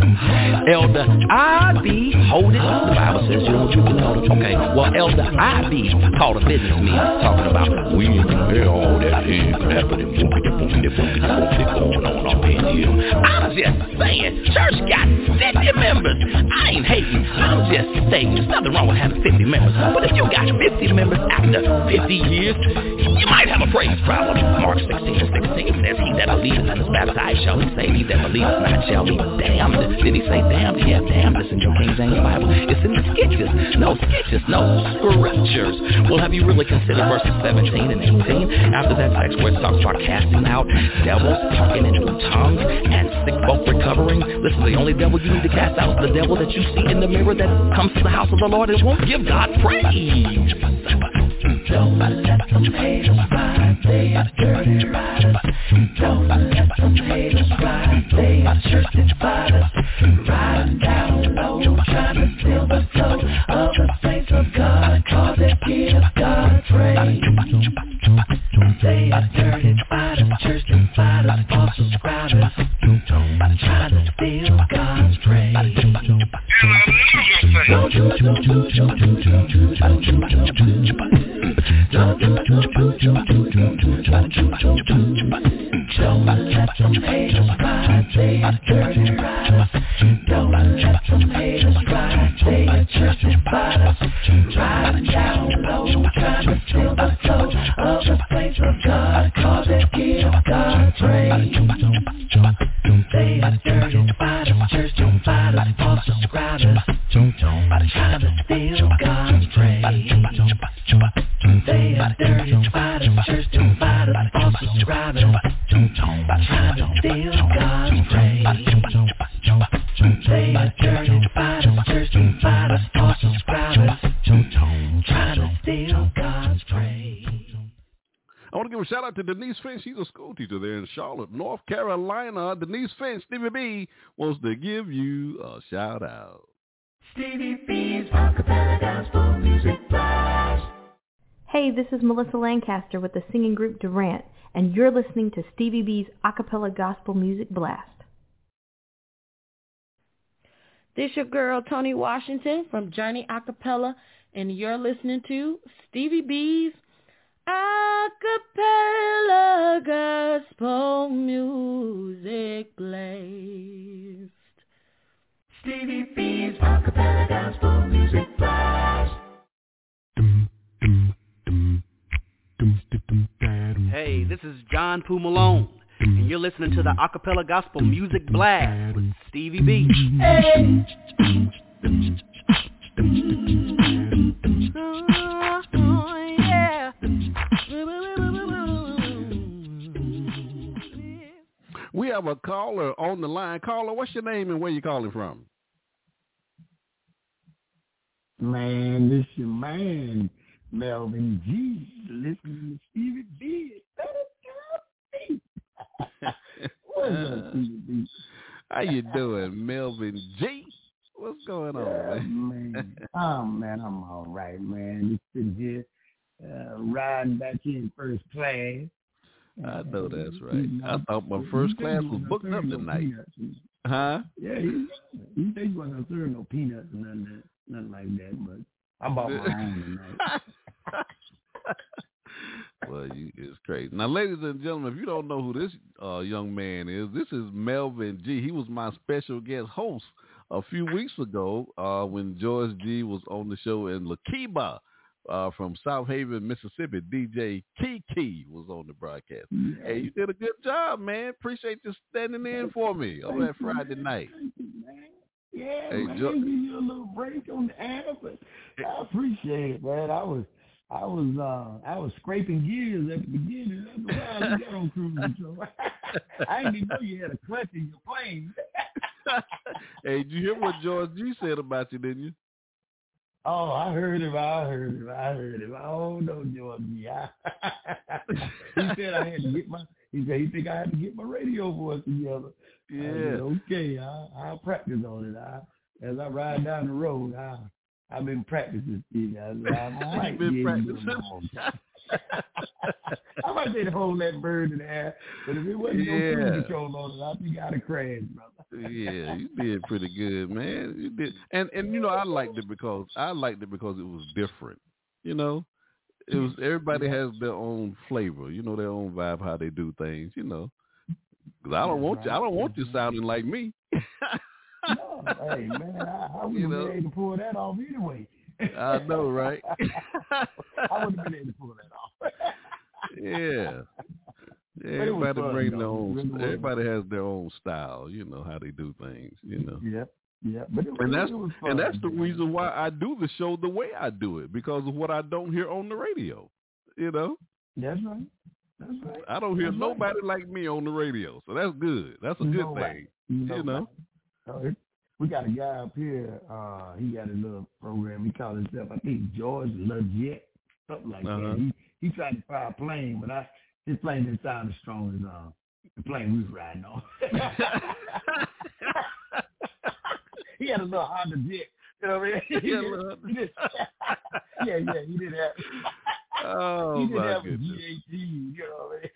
Elder, I be hold it. The Bible says you don't you can hold. Okay, well, Elder, I be called a business meeting talking about we gonna hear all that happening, going on up in here. I'm just saying, church got 50 members. I ain't hating. I'm just saying, there's nothing wrong with having 50 members. But if you got 50 members after 50 years, you might have a praise problem. Mark 16 and 16 says, He that believeth and is baptized shall be saved. He that believeth not shall be damned. Did he say damned? Yeah, damned. this in your King James Bible. It's in the sketches. No sketches, no scriptures. Well, have you really considered verses 17 and 18? After that text where it talks about casting out devils, talking in tongues, and sick folk recovering. Listen, the only devil you need to cast out is the devil that you see in the mirror that comes to the house of the Lord and won't give God praise. Don't let them haters ride, they are dirty riders. Don't let them haters ride, they are church dividers. Riding down low, trying to steal the flow of the saints of God, cause they give God praise. They are dirty riders, church dividers, false subscribers. Trying to steal God's praise. Don't do it, don't do it, don't do it, don't do it, don't do it, don't do it. Don't do it, don't do it, don't do it, don't do it, don't do it, don't do it. Don't let them haters ride, they are dirty riders. Don't saints of God, cause they give God praise. They are dirty dividers, church dividers, false subscribers. Trying to steal God's praise. They are. Trying to steal God's. They are. Trying to steal God's. I want to give a shout out to Denise Finch. She's a school teacher there in Charlotte, North Carolina. Denise Finch, Stevie B, wants to give you a shout out. Stevie B's Acapella Gospel Music Blast. Hey, this is Melissa Lancaster with the singing group Durant, and you're listening to Stevie B's Acapella Gospel Music Blast. This your girl Tony Washington from Journey Acapella, and you're listening to Stevie B's Acapella Gospel Music Blast. Stevie B's Acapella Gospel Music Blast. Hey, this is John Poo Malone, and you're listening to the Acapella Gospel Music Blast with Stevie B. Hey. Oh, yeah. We have a caller on the line. Caller, what's your name and where you calling from? Man, this your man, Melvin G. Listening to Stevie B. What's up, Stevie B? How you doing, Melvin G? What's going on, Yeah, man? man. Oh, man, I'm all right, man. Just sitting here, uh, riding back in first class. I know that's right. I thought my first class was booked up tonight. peanuts. Huh? Yeah, you, you think you wasn't serving no peanuts and nothing, nothing like that, but I bought my own tonight. well, you, it's crazy. Now, ladies and gentlemen, if you don't know who this uh, young man is, this is Melvin G. He was my special guest host a few weeks ago uh, when George Gee was on the show in Lakiba uh, from South Haven, Mississippi. DJ Kiki was on the broadcast. Hey, you did a good job, man. Appreciate you standing in for me on that Friday night. Yeah, Hey, man, Jo- give you a little break on the air, but I appreciate it, man. I was, I was, uh, I was scraping gears at the beginning. A while, you got on cruise control. I didn't even know you had a clutch in your plane. hey, did you hear what George Gee said about you, didn't you? Oh, I heard him. I heard him. I heard him. Oh no, George. Yeah. he said I had to get my. He said he think I had to get my radio voice together. I said, Yeah. okay, I, I'll practice on it. I, as I ride down the road, I, I've been practicing. I, said, I'm all right. You've been practicing. I might to hold that bird in the air, but if it wasn't no cruise control on it, I think I'd have crashed, brother. yeah, you did pretty good, man. You did, and and you know I liked it because I liked it because it was different. You know, it was everybody has their own flavor. You know, their own vibe, how they do things. You know, 'Cause I don't want you. I don't want you sounding like me. No, hey man, I, I would You have know. been able to pull that off anyway. I know, right? I would have been able to pull that off. Yeah. Was Everybody fun, bring though. their own. really. Everybody has their own style. You know how they do things. You know. Yep. Yeah, but it, and that's fun. and that's the reason why I do the show the way I do it because of what I don't hear on the radio. You know. That's right. That's right. I don't hear That's nobody like me on the radio, so that's good. That's a good Nobody. thing. Nobody. You know. We got a guy up here. Uh, he got a little program. He called himself, I think, George Legit, something like Uh-huh. that. He he tried to fly a plane, but I his plane didn't sound as strong as uh, the plane we was riding on. he had a little Honda Jet. You know what I mean? He Yeah, did- yeah, yeah, he did have. Oh he did my have a goodness. GAT. You know what I mean?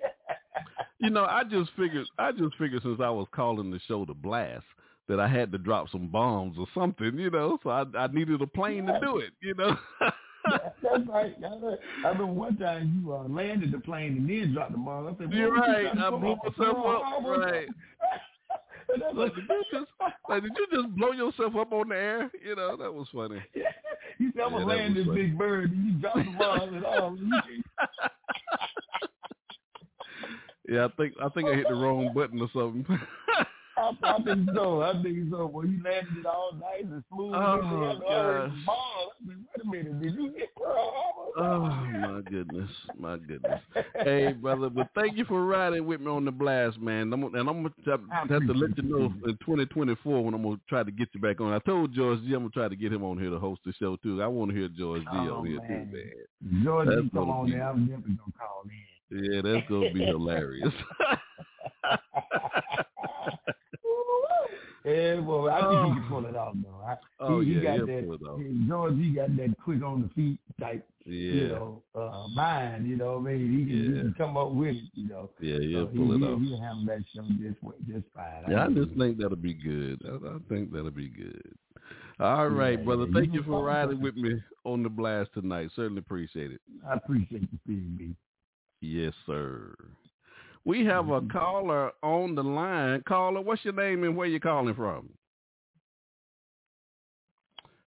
You know, I just figured I just figured since I was calling the show the blast that I had to drop some bombs or something, you know, so I I needed a plane to do it, you know. That's right. That's right. I remember one time you uh, landed the plane and then dropped the bomb. I said, You're "Boy, you right. I blew myself up. Right. Like, did you just like did you just blow yourself up on the air? You know, that was funny. You said, I'm Yeah, going to that land this funny. big bird, and you dropped the bomb and all. Yeah, I think I think I hit the wrong button or something. I, I think so. I think so. Well, you landed it all nice and smooth. Oh, gosh. I said, wait a minute. Did you hit Pearl Harbor? Oh my goodness, my goodness. Hey brother, but thank you for riding with me on the blast, man. I'm, and I'm gonna have, have to let you know in 2024 when I'm gonna try to get you back on. I told George Gee I'm gonna try to get him on here to host the show too. I want to hear George Gee Oh, on here man. too, man. George, That's you come on there. I'm definitely going to call in. Yeah, that's gonna be hilarious. Yeah, well, I think he can pull it off, though. I, Oh, he, he yeah, got that, pull it off. he- George, he got that quick on the feet type, Yeah. you know, uh, mind, you know what I mean? He can, he can come up with it, you know. Yeah, he'll So he, pull it he, off. He'll handle that show just, just fine. Yeah, I know just think that'll be good. I, I think that'll be good. All right, Yeah, brother. yeah, Thank you for riding with me on the blast tonight. Certainly appreciate it. I appreciate you feeding me. Yes, sir. We have a mm-hmm. caller on the line. Caller, what's your name and where you calling from?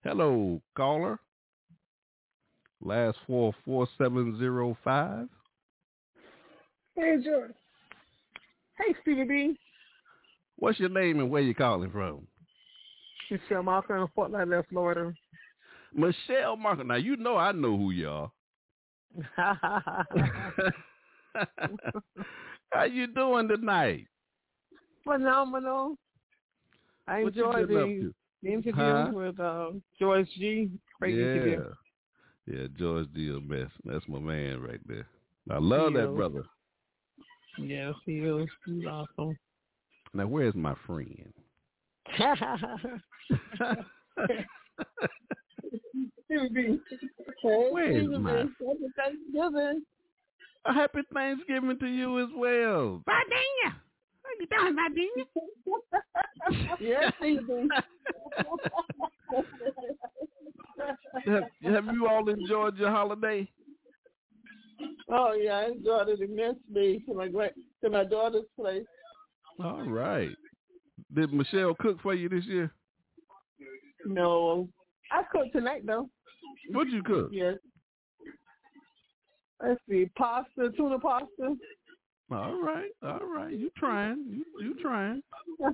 Hello, caller. Last four four seven zero five. Hey, George. Hey, Stevie B. What's your name and where you calling from? Michelle Malcolm in Fort Lauderdale, Florida. Michelle Marker. Now you know I know who you are. How you doing tonight? Phenomenal. I What you enjoyed the, the interview Huh? with uh, George Gee. Great yeah. interview. Yeah, George Gee. a mess. That's my man right there. I love that Yes. brother. Yes, he is. He's awesome. Now where's my friend? Stevie B. Hey, Where's my- B. Thanksgiving. A happy Thanksgiving to you as well. Vardina. How you doing, Vardina? yes, Stevie B. have, have you all enjoyed your holiday? Oh yeah, I enjoyed it immensely to my great to my daughter's place. All right. Did Michelle cook for you this year? No, I cooked tonight though. What'd you cook? Yes. Let's see, pasta, tuna pasta. All right, all right. You trying? You you trying?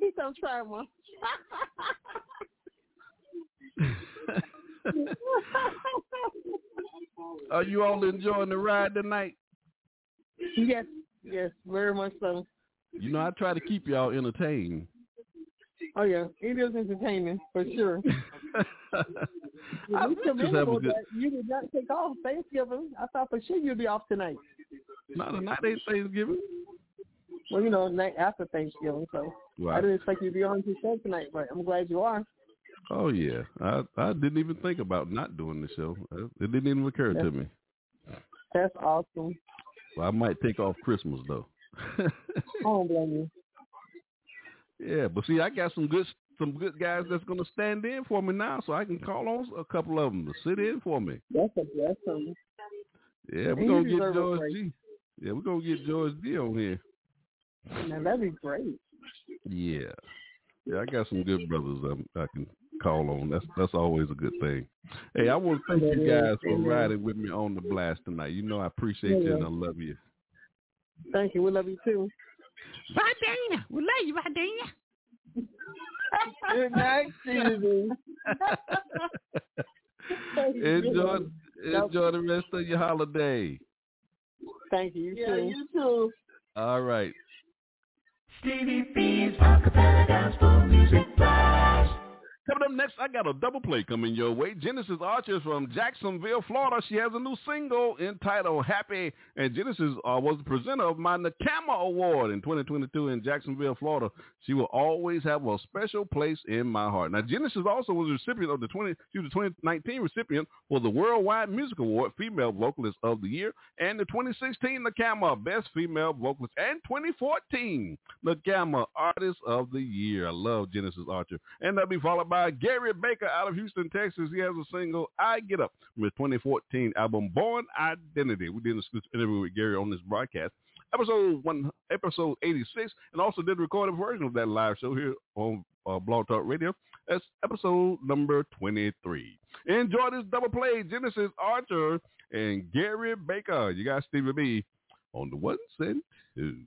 He's gonna try one. Are you all enjoying the ride tonight? yes, yes, very much so. You know, I try to keep y'all entertained. Oh yeah, it is entertaining for sure. I just have a good. that you did not take off Thanksgiving. I thought for sure you'd be off tonight. No, tonight ain't Thanksgiving. Well, you know, night after Thanksgiving, so I didn't expect you to be on the show tonight, but I'm glad you are. Oh yeah, I I didn't even think about not doing the show. Uh, it didn't even occur to me. That's awesome. Well, I might take off Christmas though. I don't blame you. Yeah, but see, I got some good some good guys that's gonna stand in for me now, so I can call on a couple of them to sit in for me. That's a blessing. Yeah, we're gonna get George. G. Yeah, we're gonna get George Gee on here. Now that'd be great. Yeah, yeah, I got some good brothers um, I can call on. That's that's always a good thing. Hey, I want to thank you guys for riding with me on the blast tonight. You know I appreciate you and I love you. Thank you. We love you too. Vadina, we love you, Vadina. Good night, Stevie. enjoy enjoy the rest of your holiday. Thank you. You Yeah, too. you too. All right. Stevie B's Acapella Gospel Music Blast. Coming up next, I got a double play coming your way. Genesis Archer from Jacksonville, Florida. She has a new single entitled Happy. And Genesis uh, was the presenter of my NACAMA Award in 2022 in Jacksonville, Florida. She will always have a special place in my heart. Now, Genesis also was a recipient of the 20, she was the 2019 recipient for the Worldwide Music Award, Female Vocalist of the Year, and the 2016 NACAMA Best Female Vocalist, and 2014 NACAMA Artist of the Year. I love Genesis Archer. And that'll be followed by Gary Baker out of Houston, Texas. He has a single, I Get Up, from his 2014 album, Born Identity. We did an exclusive interview with Gary on this broadcast. Episode one, episode 86, and also did a recorded version of that live show here on uh, Blog Talk Radio. That's episode number 23. Enjoy this double play, Genesis Archer and Gary Baker. You got Stevie B on the ones and twos.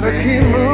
Gotta keep moving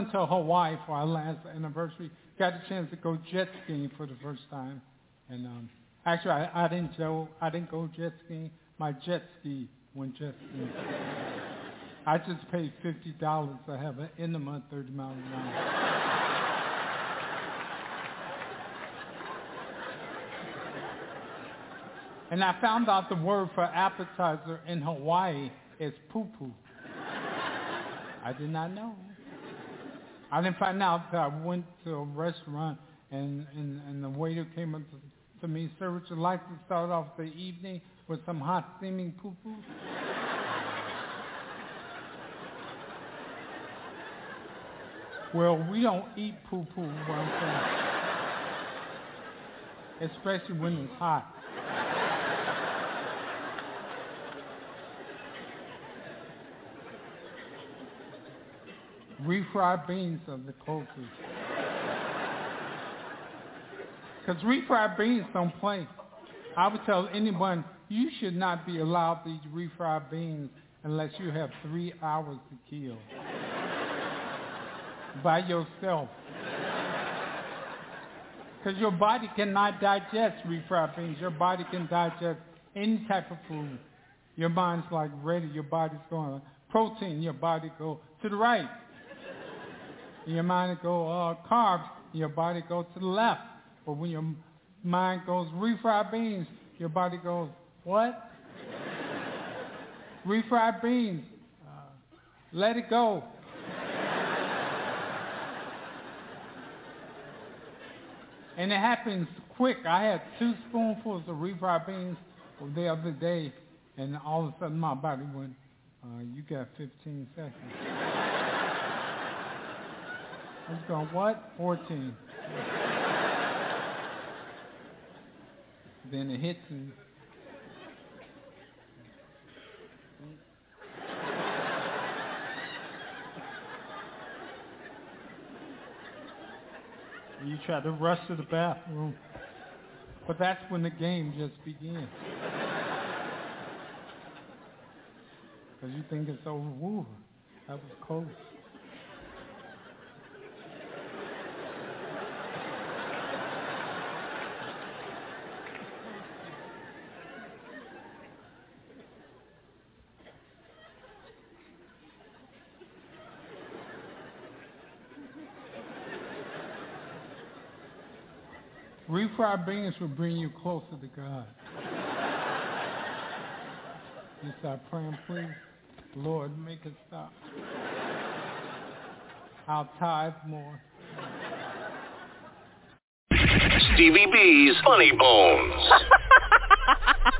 went to Hawaii for our last anniversary. Got a chance to go jet skiing for the first time, and um, actually I, I didn't go. I didn't go jet skiing. My jet ski went jet skiing. I just paid fifty dollars to have an in the month thirty miles an hour. And I found out the word for appetizer in Hawaii is poo-poo. I did not know. I didn't find out until I went to a restaurant and, and, and the waiter came up to, to me, sir, would you like to start off the evening with some hot steaming poo-poo? well, we don't eat poo-poo, saying. Especially when it's hot. Refried beans are the closest. Because refried beans don't play. I would tell anyone, you should not be allowed these refried beans unless you have three hours to kill. By yourself. Because your body cannot digest refried beans. Your body can digest any type of food. Your mind's like ready. Your body's going, protein, your body go to the right. Your mind go uh, carbs, your body goes to the left. But when your mind goes refried beans, your body goes what? refried beans. Uh, let it go. and it happens quick. I had two spoonfuls of refried beans the other day, and all of a sudden my body went, uh, you got 15 seconds. Was going, what? 14. then it hits me. You try to rush to the bathroom. But that's when the game just begins. Because you think it's over. Woo, that was close. Refried beans will bring you closer to God. you start praying, please. Lord, make it stop. I'll tithe more. Stevie B's Funny Bones.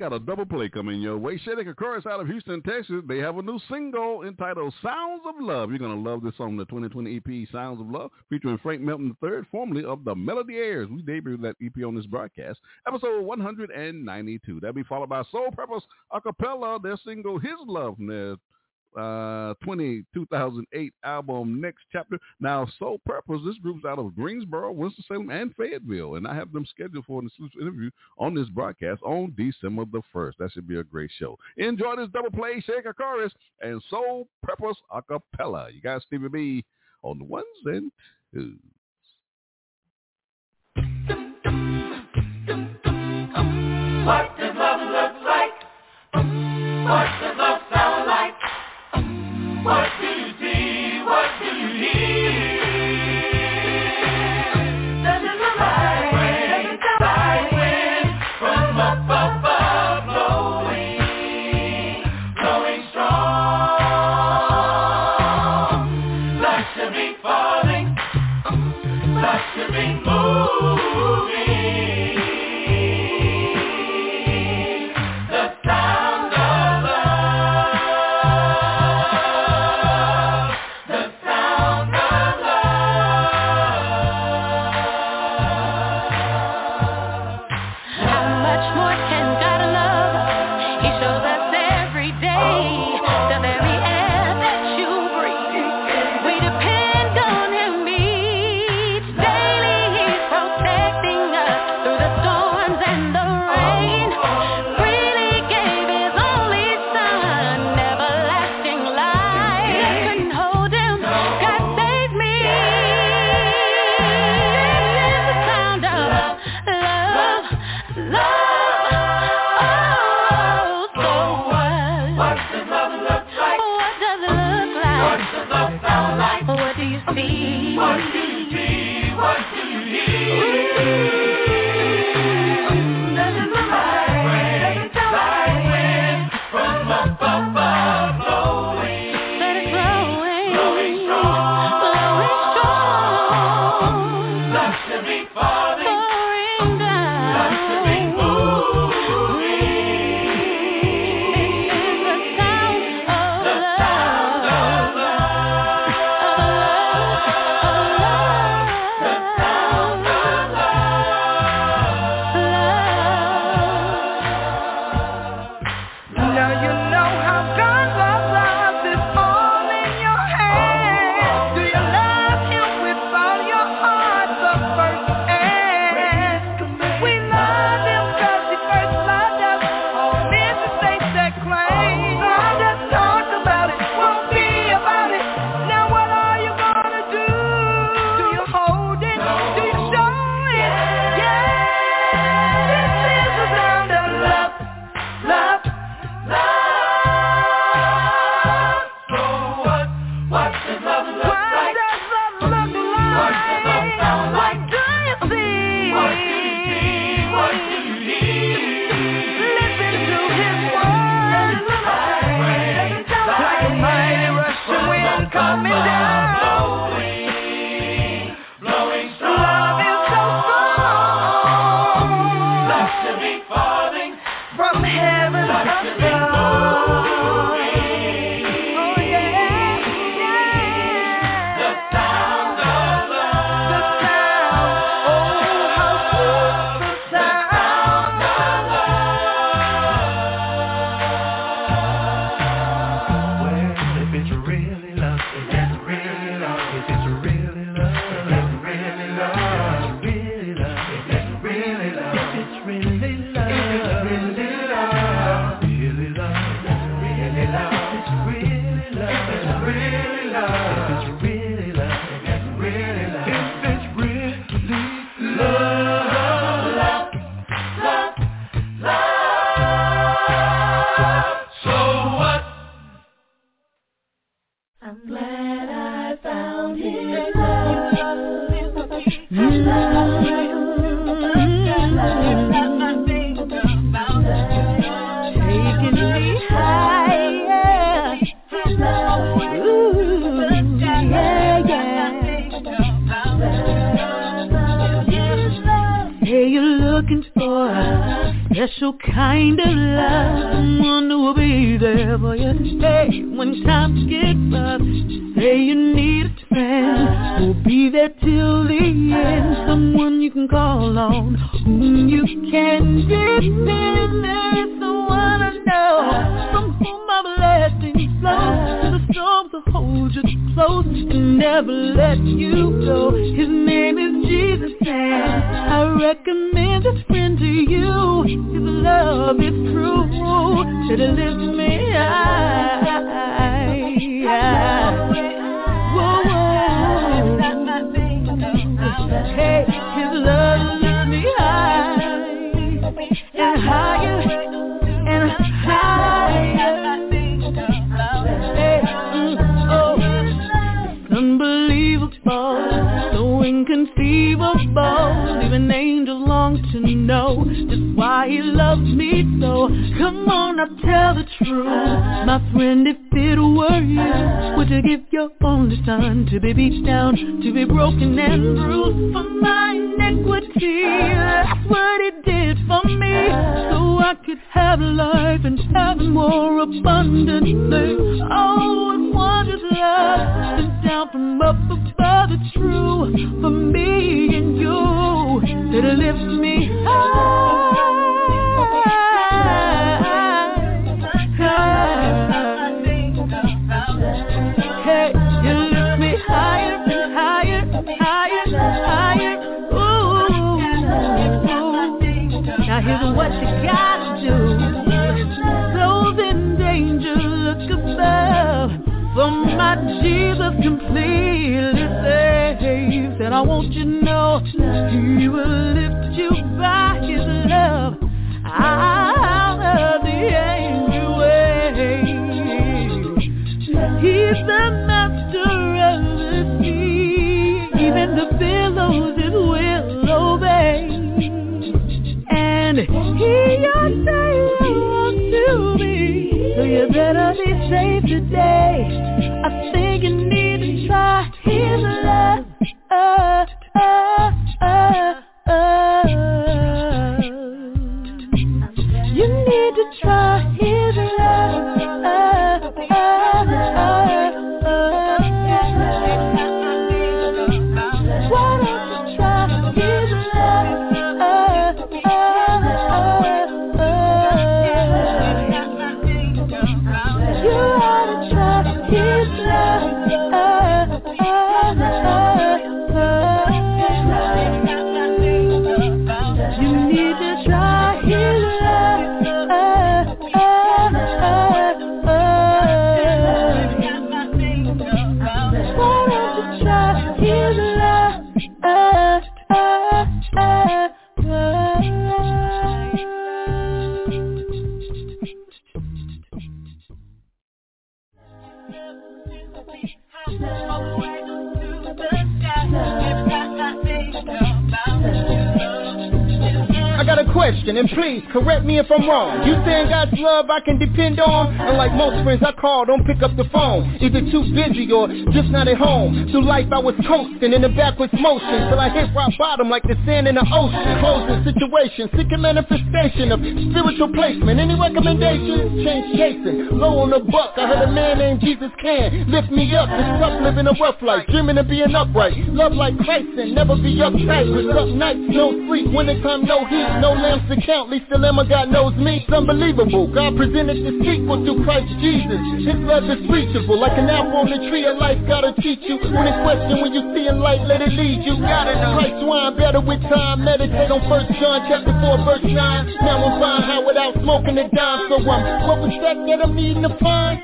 Got a double play coming your way. Shedeka Chorus out of Houston, Texas. They have a new single entitled Sounds of Love. You're going to love this on the 2020 EP Sounds of Love, featuring Frank Melton III, formerly of the Melody Airs. We debuted that EP on this broadcast, episode 192. That'll be followed by Soul Purpose Acapella, their single His Love from their uh 20 2008 album next chapter. Now soul purpose this group's out of greensboro winston-salem and fayetteville and i have them scheduled for an exclusive interview on this broadcast on december the 1st that should be a great show. Enjoy this double play shake a chorus and soul purpose acapella you got stevie b on the ones and twos. What does love look like? What he me so. Come on, now tell the truth, my friend. If it were you, would you give your only son to be beat down, to be broken and bruised for my iniquity? That's what he did for me, so I could have life and have it more abundantly. Oh, it wonders love sent down from up above. It's true for me and you that it lifts me high. I want you to know He will lift you by His love love. Uh, uh, uh, try and please correct me if I'm wrong. You saying God's love I can depend on? And like most friends I call, don't pick up the phone. Either too busy or just not at home. Through life I was coasting in a backwards motion till I hit rock bottom like the sand in the ocean. Closing situation, seeking manifestation of spiritual placement. Any recommendations? Change chasing. Low on the buck, I heard a man named Jesus can lift me up. It's tough living a rough life, dreaming of being upright. Love like Christ and never be uptight. With up nights, no sleep, wintertime, no heat. No lamps to count, least of God knows me. It's unbelievable. God presented the sequel through Christ Jesus. His love is reachable, like an apple on the tree of life. Gotta teach you. When in question, when you see in light, let it lead you. Gotta know. Christ wine better with time. Meditate on First John chapter 4, verse 9. Now I'm fine how without smoking a dime. So I'm what was that that I'm needing to find?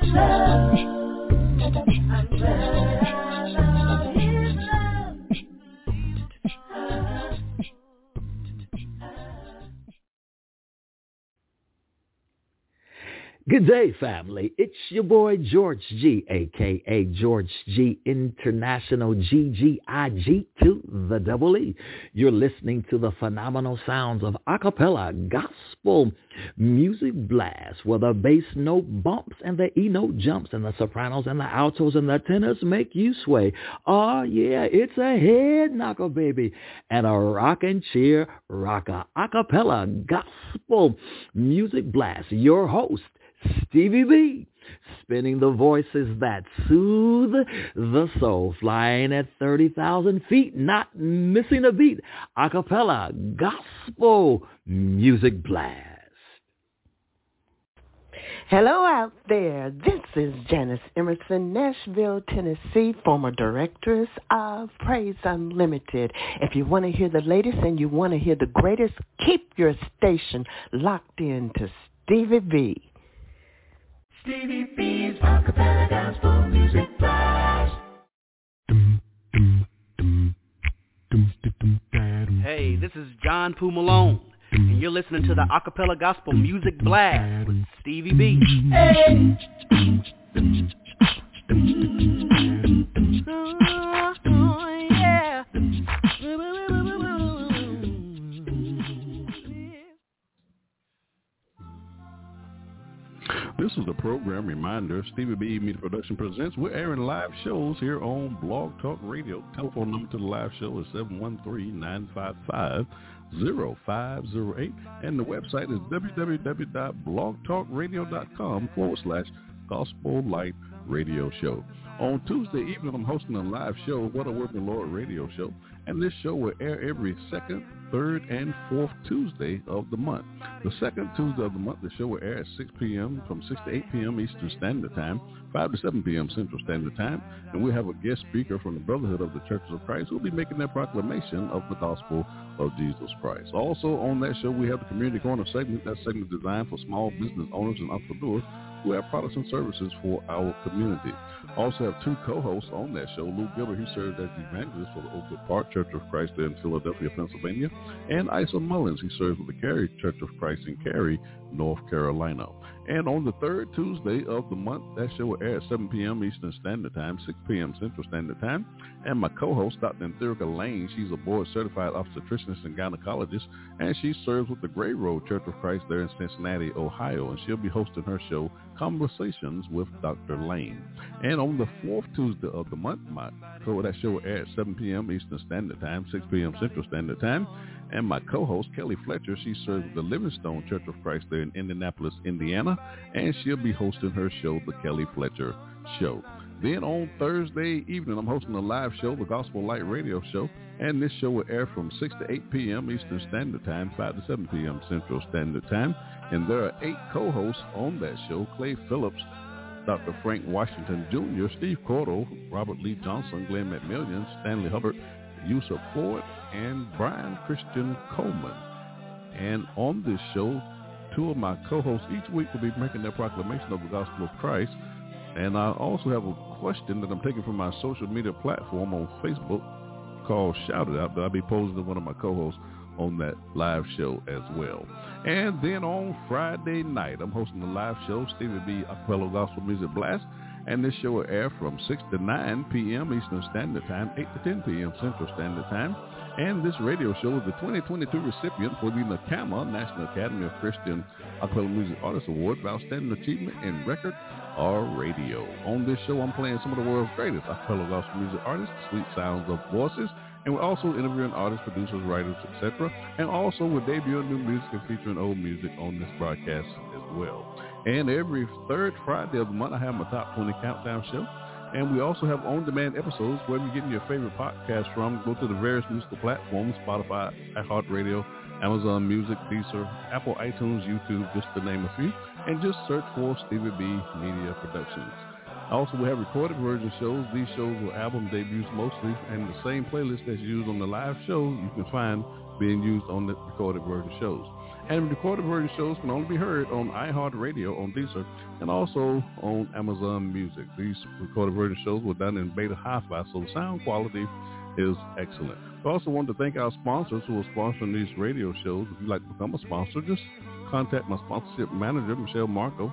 Good day, family. It's your boy George Gee, aka George Gee International GGIG to the double E. You're listening to the phenomenal sounds of acapella gospel music blast, where the bass note bumps and the E note jumps, and the sopranos and the altos and the tenors make you sway. Oh yeah, it's a head knocker, baby, and a rock and cheer rocker acapella gospel music blast. Your host. Stevie B, spinning the voices that soothe the soul, flying at 30,000 feet, not missing a beat. Acapella gospel music blast. Hello out there. This is Janice Emerson, Nashville, Tennessee, former directress of Praise Unlimited. If you want to hear the latest and you want to hear the greatest, keep your station locked in to Stevie B. Stevie B's acapella gospel music blast. Hey, this is John Poo Malone, and you're listening to the acapella gospel music blast with Stevie B. Hey. Is a program reminder. Stevie B Media Production presents. We're airing live shows here on Blog Talk Radio. Telephone number to the live show is 713-955-0508. And the website is www.blogtalkradio.com forward slash Gospel Light Radio Show. On Tuesday evening, I'm hosting a live show, What a Working Lord radio show. And this show will air every second, third, and fourth Tuesday of the month. The second Tuesday of the month, the show will air at 6 p.m. from 6 to 8 p.m. Eastern Standard Time, 5 to 7 p.m. Central Standard Time. And we have a guest speaker from the Brotherhood of the Churches of Christ who will be making their proclamation of the gospel of Jesus Christ. Also on that show, we have the Community Corner segment. That segment designed for small business owners and entrepreneurs who have products and services for our community. Also have two co-hosts on that show. Lou Gilbert, who serves as the evangelist for the Oakwood Park Church of Christ in Philadelphia, Pennsylvania. And Isa Mullins, who serves with the Cary Church of Christ in Cary, North Carolina. And on the third Tuesday of the month, that show will air at 7 p.m. Eastern Standard Time, 6 p.m. Central Standard Time. And my co-host, Dr. Antherica Lane, she's a board-certified obstetricianist and gynecologist, and she serves with the Gray Road Church of Christ there in Cincinnati, Ohio. And she'll be hosting her show, Conversations with Dr. Lane. And on the fourth Tuesday of the month, my so that show will air at 7 p.m. Eastern Standard Time, 6 p.m. Central Standard Time. And my co-host, Kelly Fletcher, she serves the Livingstone Church of Christ there in Indianapolis, Indiana, and she'll be hosting her show, The Kelly Fletcher Show. Then on Thursday evening, I'm hosting a live show, the Gospel Light Radio Show, and this show will air from 6 to 8 p.m. Eastern Standard Time, 5 to 7 p.m. Central Standard Time. And there are eight co-hosts on that show, Clay Phillips, Dr. Frank Washington Jr., Steve Cordell, Robert Lee Johnson, Glenn McMillian, Stanley Hubbard, Yusuf Ford, and Brian Christian Coleman. And on this show, two of my co-hosts each week will be making their proclamation of the gospel of Christ. And I also have a question that I'm taking from my social media platform on Facebook called Shout It Out that I'll be posing to one of my co-hosts on that live show as well. And then on Friday night, I'm hosting a live show, Stevie B Acapella Gospel Music Blast. And this show will air from 6 to 9 p.m. Eastern Standard Time, 8 to 10 p.m. Central Standard Time. And this radio show is the 2022 recipient for the NACAMA, National Academy of Christian Acapella Music Artists Award for Outstanding Achievement in Record or Radio. On this show, I'm playing some of the world's greatest acapella gospel music artists, sweet sounds of voices, and we're also interviewing artists, producers, writers, etc. And also we're debuting new music and featuring old music on this broadcast as well. And every third Friday of the month, I have my Top 20 Countdown Show. And we also have on-demand episodes where you're getting your favorite podcast from. Go to the various musical platforms, Spotify, iHeartRadio, Amazon Music, Deezer, Apple iTunes, YouTube, just to name a few. And just search for Stevie B Media Productions. Also, we have recorded version shows. These shows were album debuts mostly, and the same playlist that's used on the live show you can find being used on the recorded version shows. And recorded version shows can only be heard on iHeartRadio on Deezer and also on Amazon Music. These recorded version shows were done in beta hi-fi, so the sound quality is excellent. We also want to thank our sponsors who are sponsoring these radio shows. If you'd like to become a sponsor, just contact my sponsorship manager, Michelle Marco,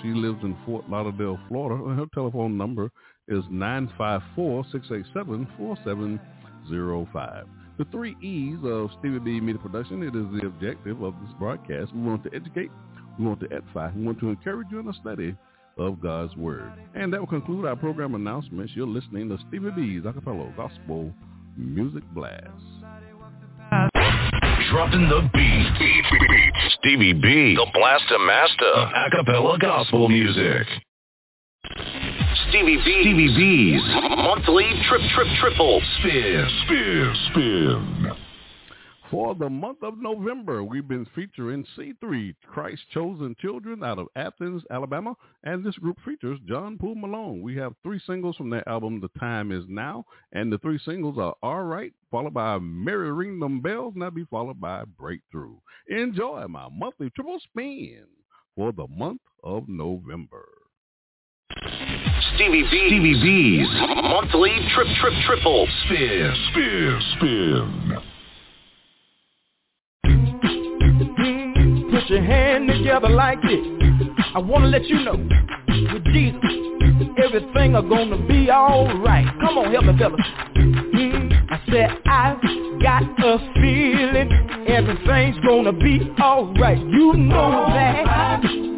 She lives in Fort Lauderdale, Florida, and her telephone number is 954-687-4705. The three E's of Stevie B Media Production, it is the objective of this broadcast. We want to educate, we want to edify, we want to encourage you in the study of God's Word. And that will conclude our program announcements. You're listening to Stevie B's Acapella Gospel Music Blast. Dropping the beat. beat, beat, beat. Stevie B, the blaster master acapella gospel music. Stevie B, Stevie B's monthly trip, trip, triple spin, spin, spin. For the month of November, we've been featuring C3, Christ Chosen Children out of Athens, Alabama, and this group features John Poole Malone. We have three singles from their album, The Time Is Now, and the three singles are All Right, followed by Mary Ring Them Bells, and that'll be followed by Breakthrough. Enjoy my monthly triple spin for the month of November. Stevie B, Stevie B's monthly trip, trip, triple spin, spin, spin. Put your hand together like this. I wanna let you know, with Jesus, everything are gonna be alright. Come on, help me, fellas. Mm, I said I've got a feeling everything's gonna be alright. You know that.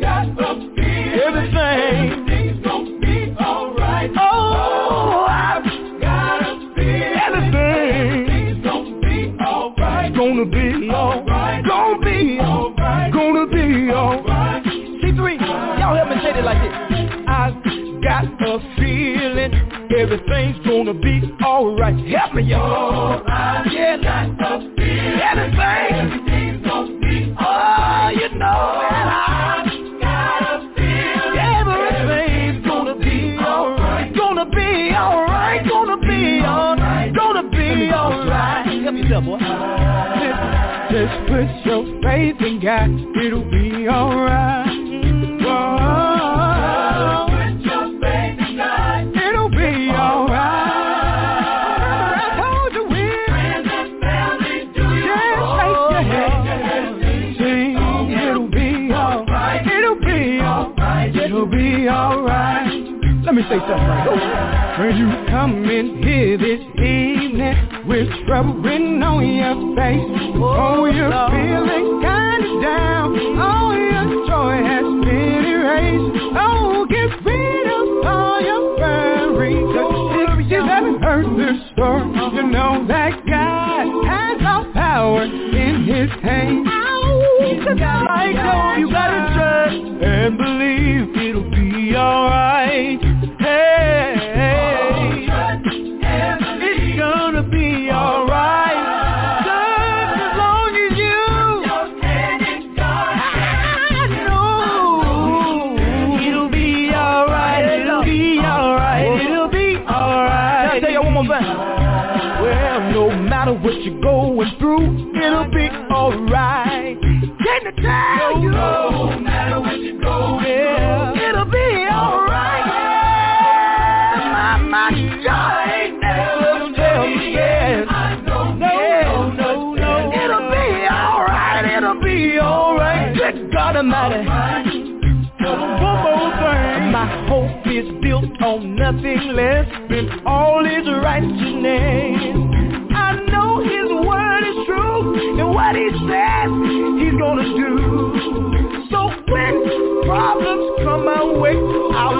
Everything's gonna be alright. Help me, y'all. Yeah, got a feeling everything. Everything's gonna be Oh, you know that I've got a feeling everything's gonna be alright. Gonna be alright. Gonna be alright. Gonna be alright. Help yourself, boy. Just, just put your faith in God. It'll be alright. Me say something right over. Oh, when you come in here this evening with trouble written on your face, oh, you're feeling kinda down, oh, your joy has been erased, oh, get rid of all your worries. If you haven't heard this story, you know that God has all power in His hand. I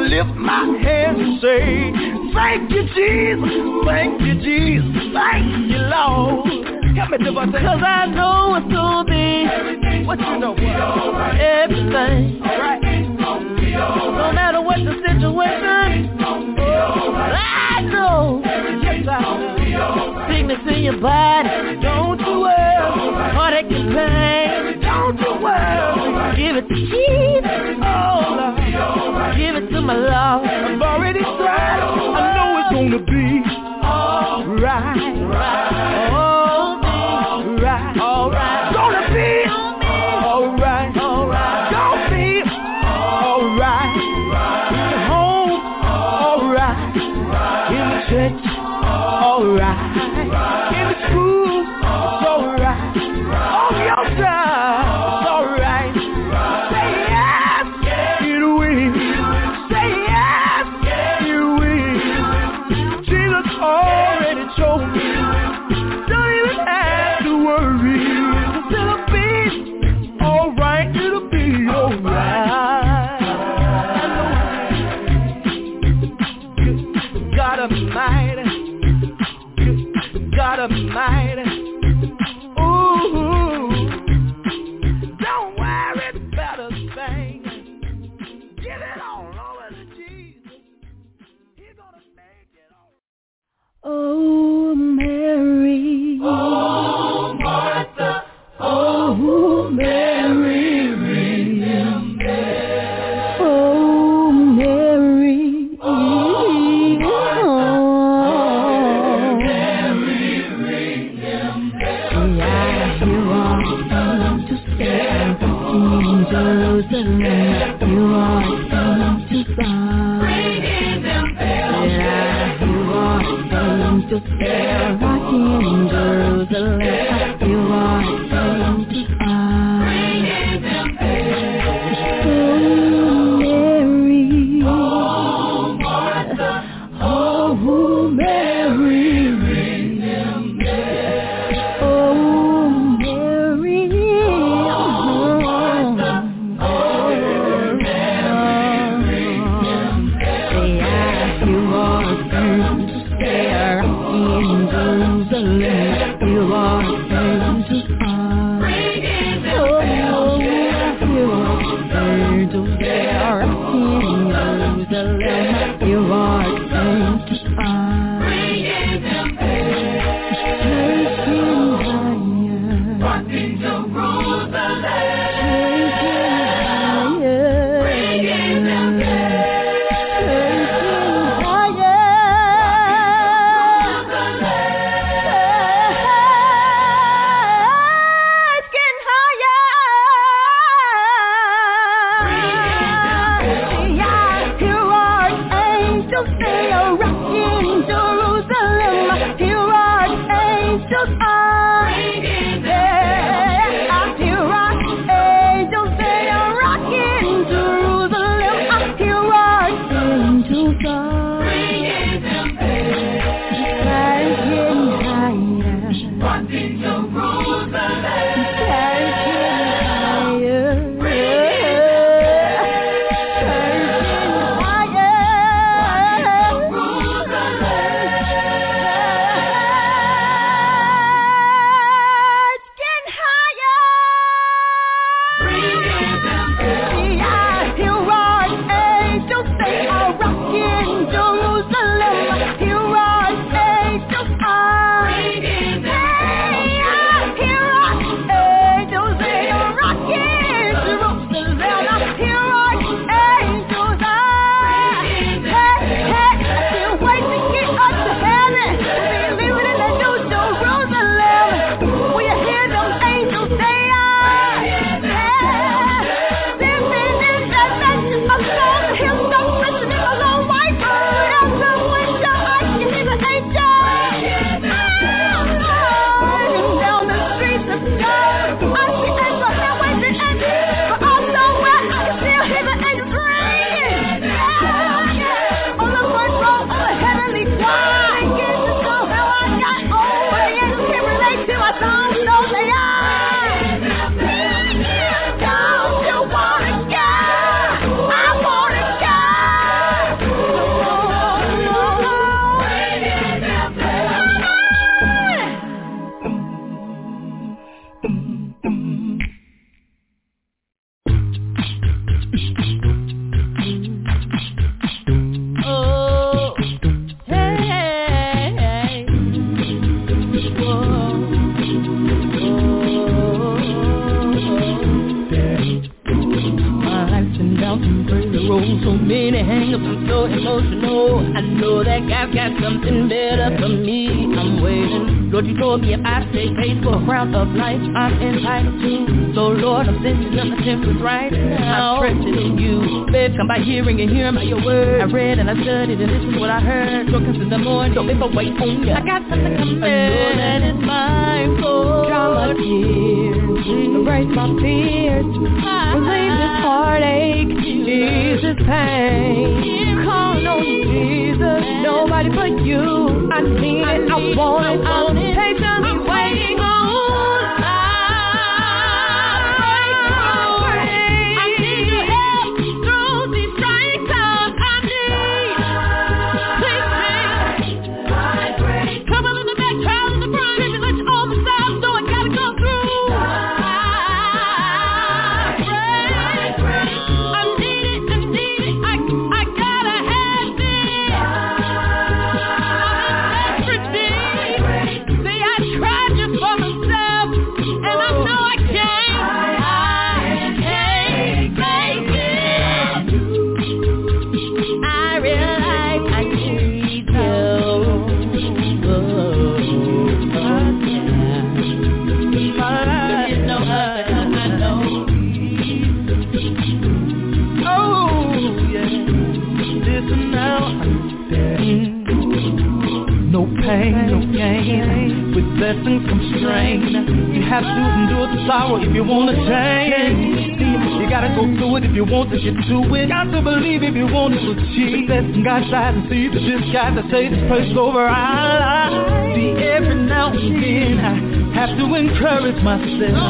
lift my hands and say, Thank you, Jesus. Thank you, Jesus. Thank you, Lord. Help me do Cause I know it's gonna be everything. What you know? Right. Everything. No matter what the situation, I know. Yes, I know. Sickness in your body, don't you worry. Heartache and pain, don't you worry. Give it to Jesus,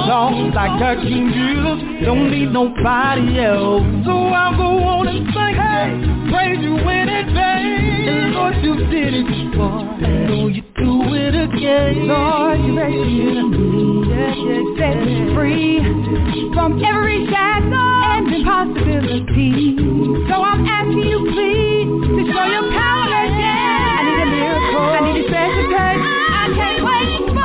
Songs I got King don't need nobody else. So I'll go on and sing, hey, praise you in advance. And Lord, you did it before. Know you do it again. Lord, you rescued me. Yeah, yeah, set me free from every shadow and impossibility. So I'm asking you please to show your power again. I need a miracle. I need a special touch. I can't wait for.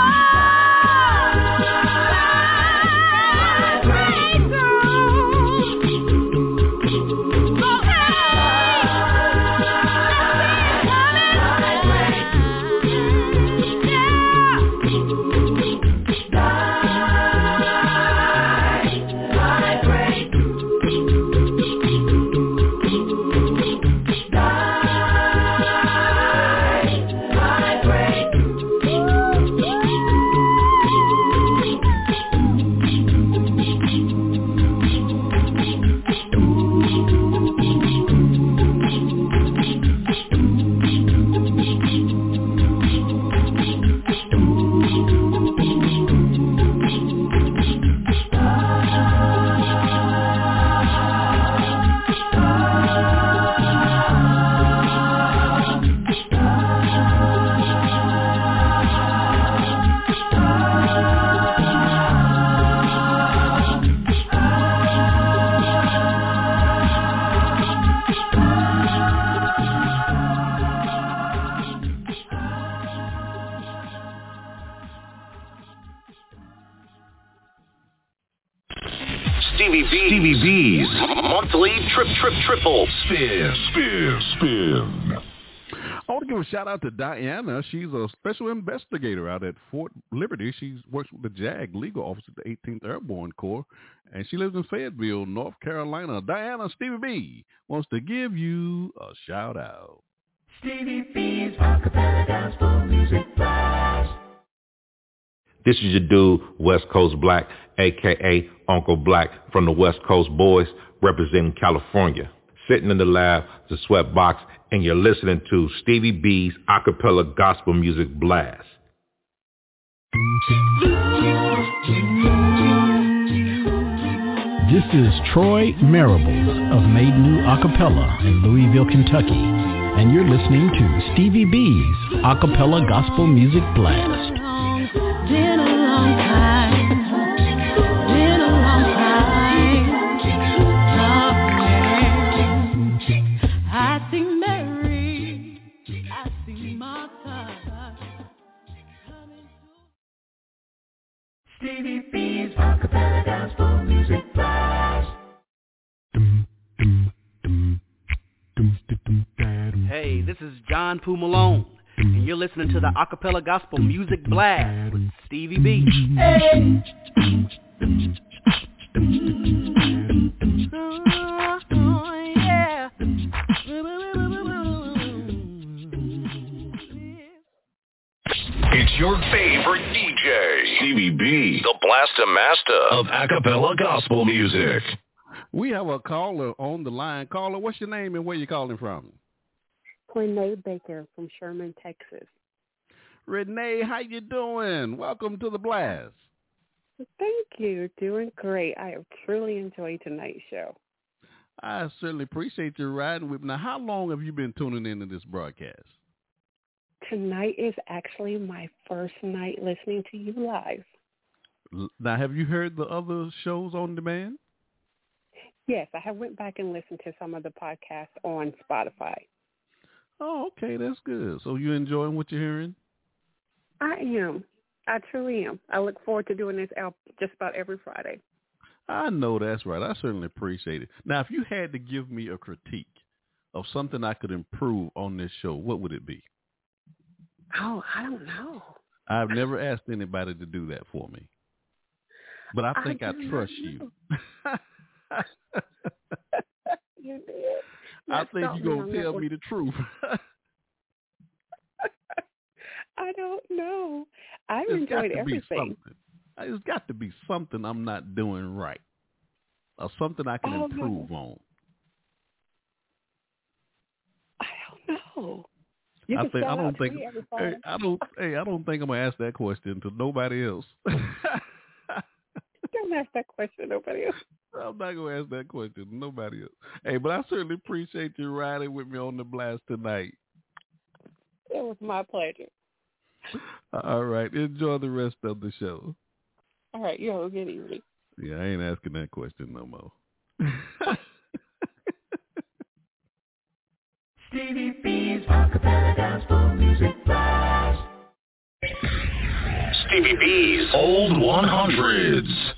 Spin spin spin. I want to give a shout out to Diana. She's a special investigator out at Fort Liberty. She works with the JAG Legal Office of the 18th Airborne Corps, and she lives in Fayetteville, North Carolina. Diana Stevie B wants to give you a shout out. Stevie B's Acapella Gospel Music Blast. This is your dude, West Coast Black, aka Uncle Black from the West Coast Boys, representing California. Sitting in the lab, the sweat box, and you're listening to Stevie B's Acapella Gospel Music Blast. This is Troy Marables of Made New Acapella in Louisville, Kentucky, and you're listening to Stevie B's Acapella Gospel Music Blast. Stevie Acapella Gospel Music Blast. Hey, this is John Poo Malone, and you're listening to the Acapella Gospel Music Blast with Stevie B. Hey. Your favorite DJ, Stevie B, the Blaster Master of Acapella Gospel Music. We have a caller on the line. Caller, what's your name and where you calling from? Renee Baker from Sherman, Texas. Renee, how you doing? Welcome to the blast. Thank you. Doing great. I have truly enjoyed tonight's show. I certainly appreciate you riding with me. Now, how long have you been tuning into this broadcast? Tonight is actually my first night listening to you live. Now, have you heard the other shows on demand? Yes, I have went back and listened to some of the podcasts on Spotify. Oh, okay, that's good. So you enjoying what you're hearing? I am. I truly am. I look forward to doing this out just about every Friday. I know that's right. I certainly appreciate it. Now, if you had to give me a critique of something I could improve on this show, what would it be? Oh, I don't know. I've never asked anybody to do that for me. But I I think I, not trust you. You did. I think you're going to tell me the truth. I don't know. I've got enjoyed everything. It's got to be something I'm not doing right, or something I can Oh, no. don't No. You I I don't think hey. I don't hey I don't think I'm gonna ask that question to nobody else. Don't ask that question to nobody else. I'm not gonna ask that question to nobody else. Hey, but I certainly appreciate you riding with me on the blast tonight. It was my pleasure. All right, enjoy the rest of the show. All right, you have a good evening. Yeah, I ain't asking that question no more. Stevie B's Old 100s.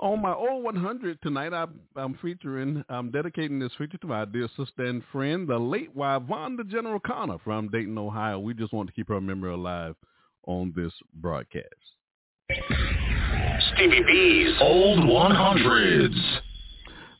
On my old 100 tonight, I'm, I'm featuring, I'm dedicating this feature to my dear sister and friend, the late Wivonda General Connor from Dayton, Ohio. We just want to keep her memory alive on this broadcast. Stevie B's Old 100s.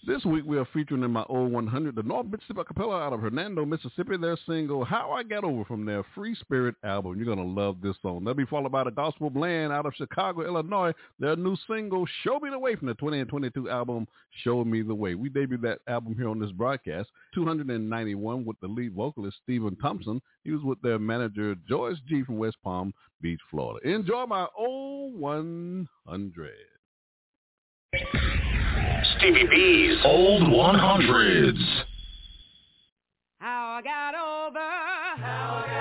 This week we are featuring in my old 100 the North Mississippi Acapella out of Hernando, Mississippi. Their single "How I Got Over" from their Free Spirit album. You're gonna love this song. That'll be followed by the Gospel Blend out of Chicago, Illinois. Their new single "Show Me the Way" from the 2022 album "Show Me the Way." We debuted that album here on this broadcast, 291, with the lead vocalist Stephen Thompson. He was with their manager Joyce G from West Palm Beach, Florida. Enjoy my old 100. Stevie B's Old 100s. How I got over. How I got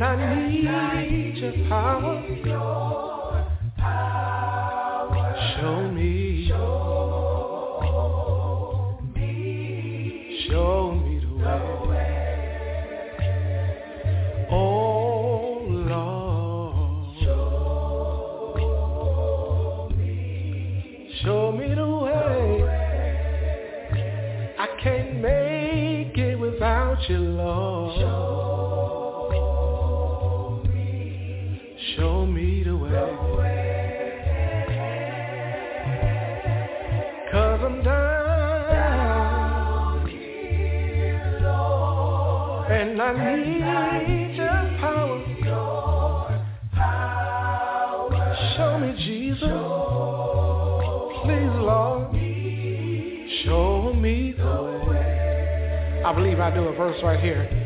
and I need your power. Show me I believe I do a verse right here.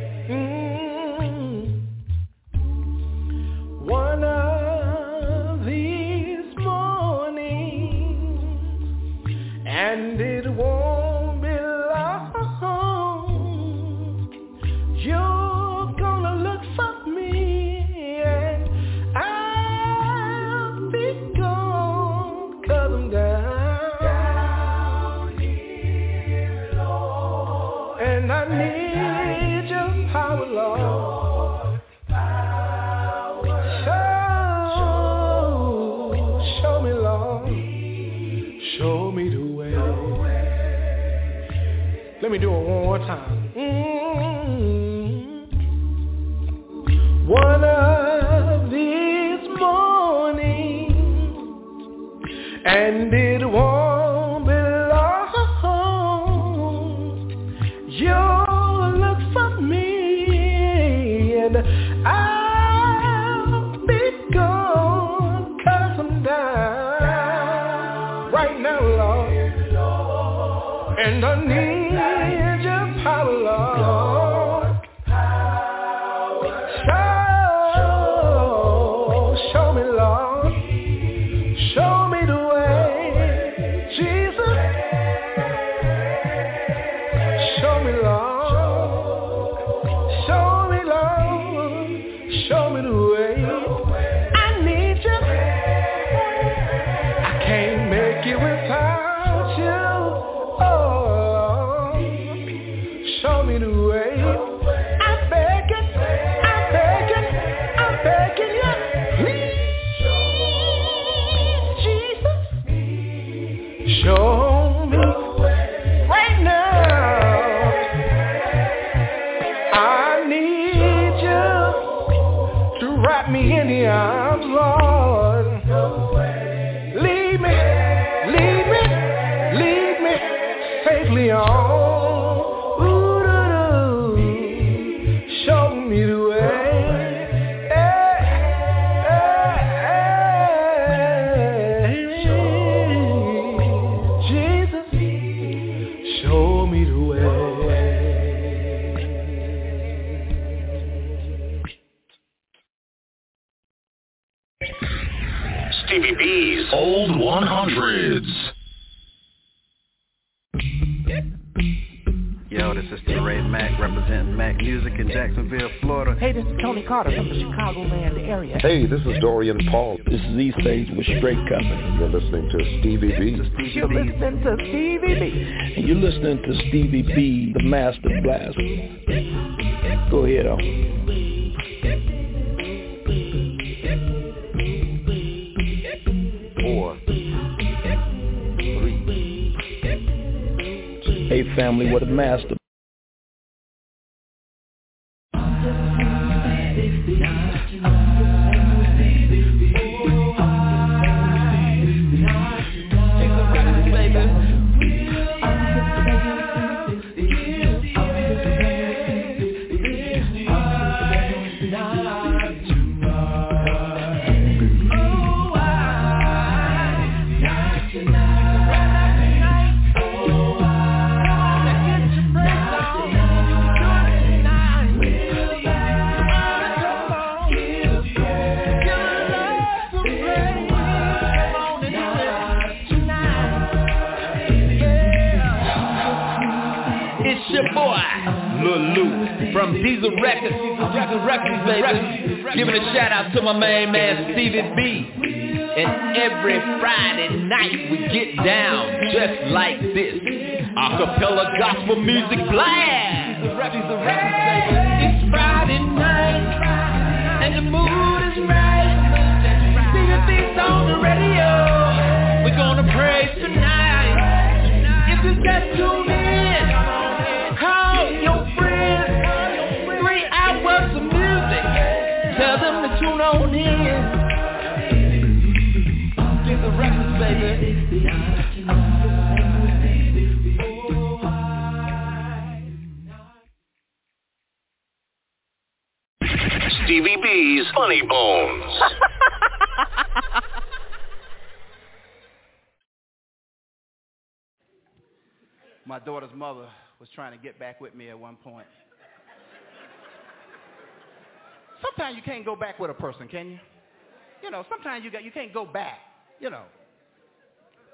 To Stevie B, the master blast. Go ahead, though. Hey family, what a master Lil Lou from Diesel Records. Diesel Records, baby. Giving a shout out to my main man Stevie B. And every Friday night we get down just like this. Acapella gospel music blast. It's Friday Stevie Funny Bones. My daughter's mother was trying to get back with me at one point. Sometimes you can't go back with a person, can you? You know, sometimes you got you can't go back. You know.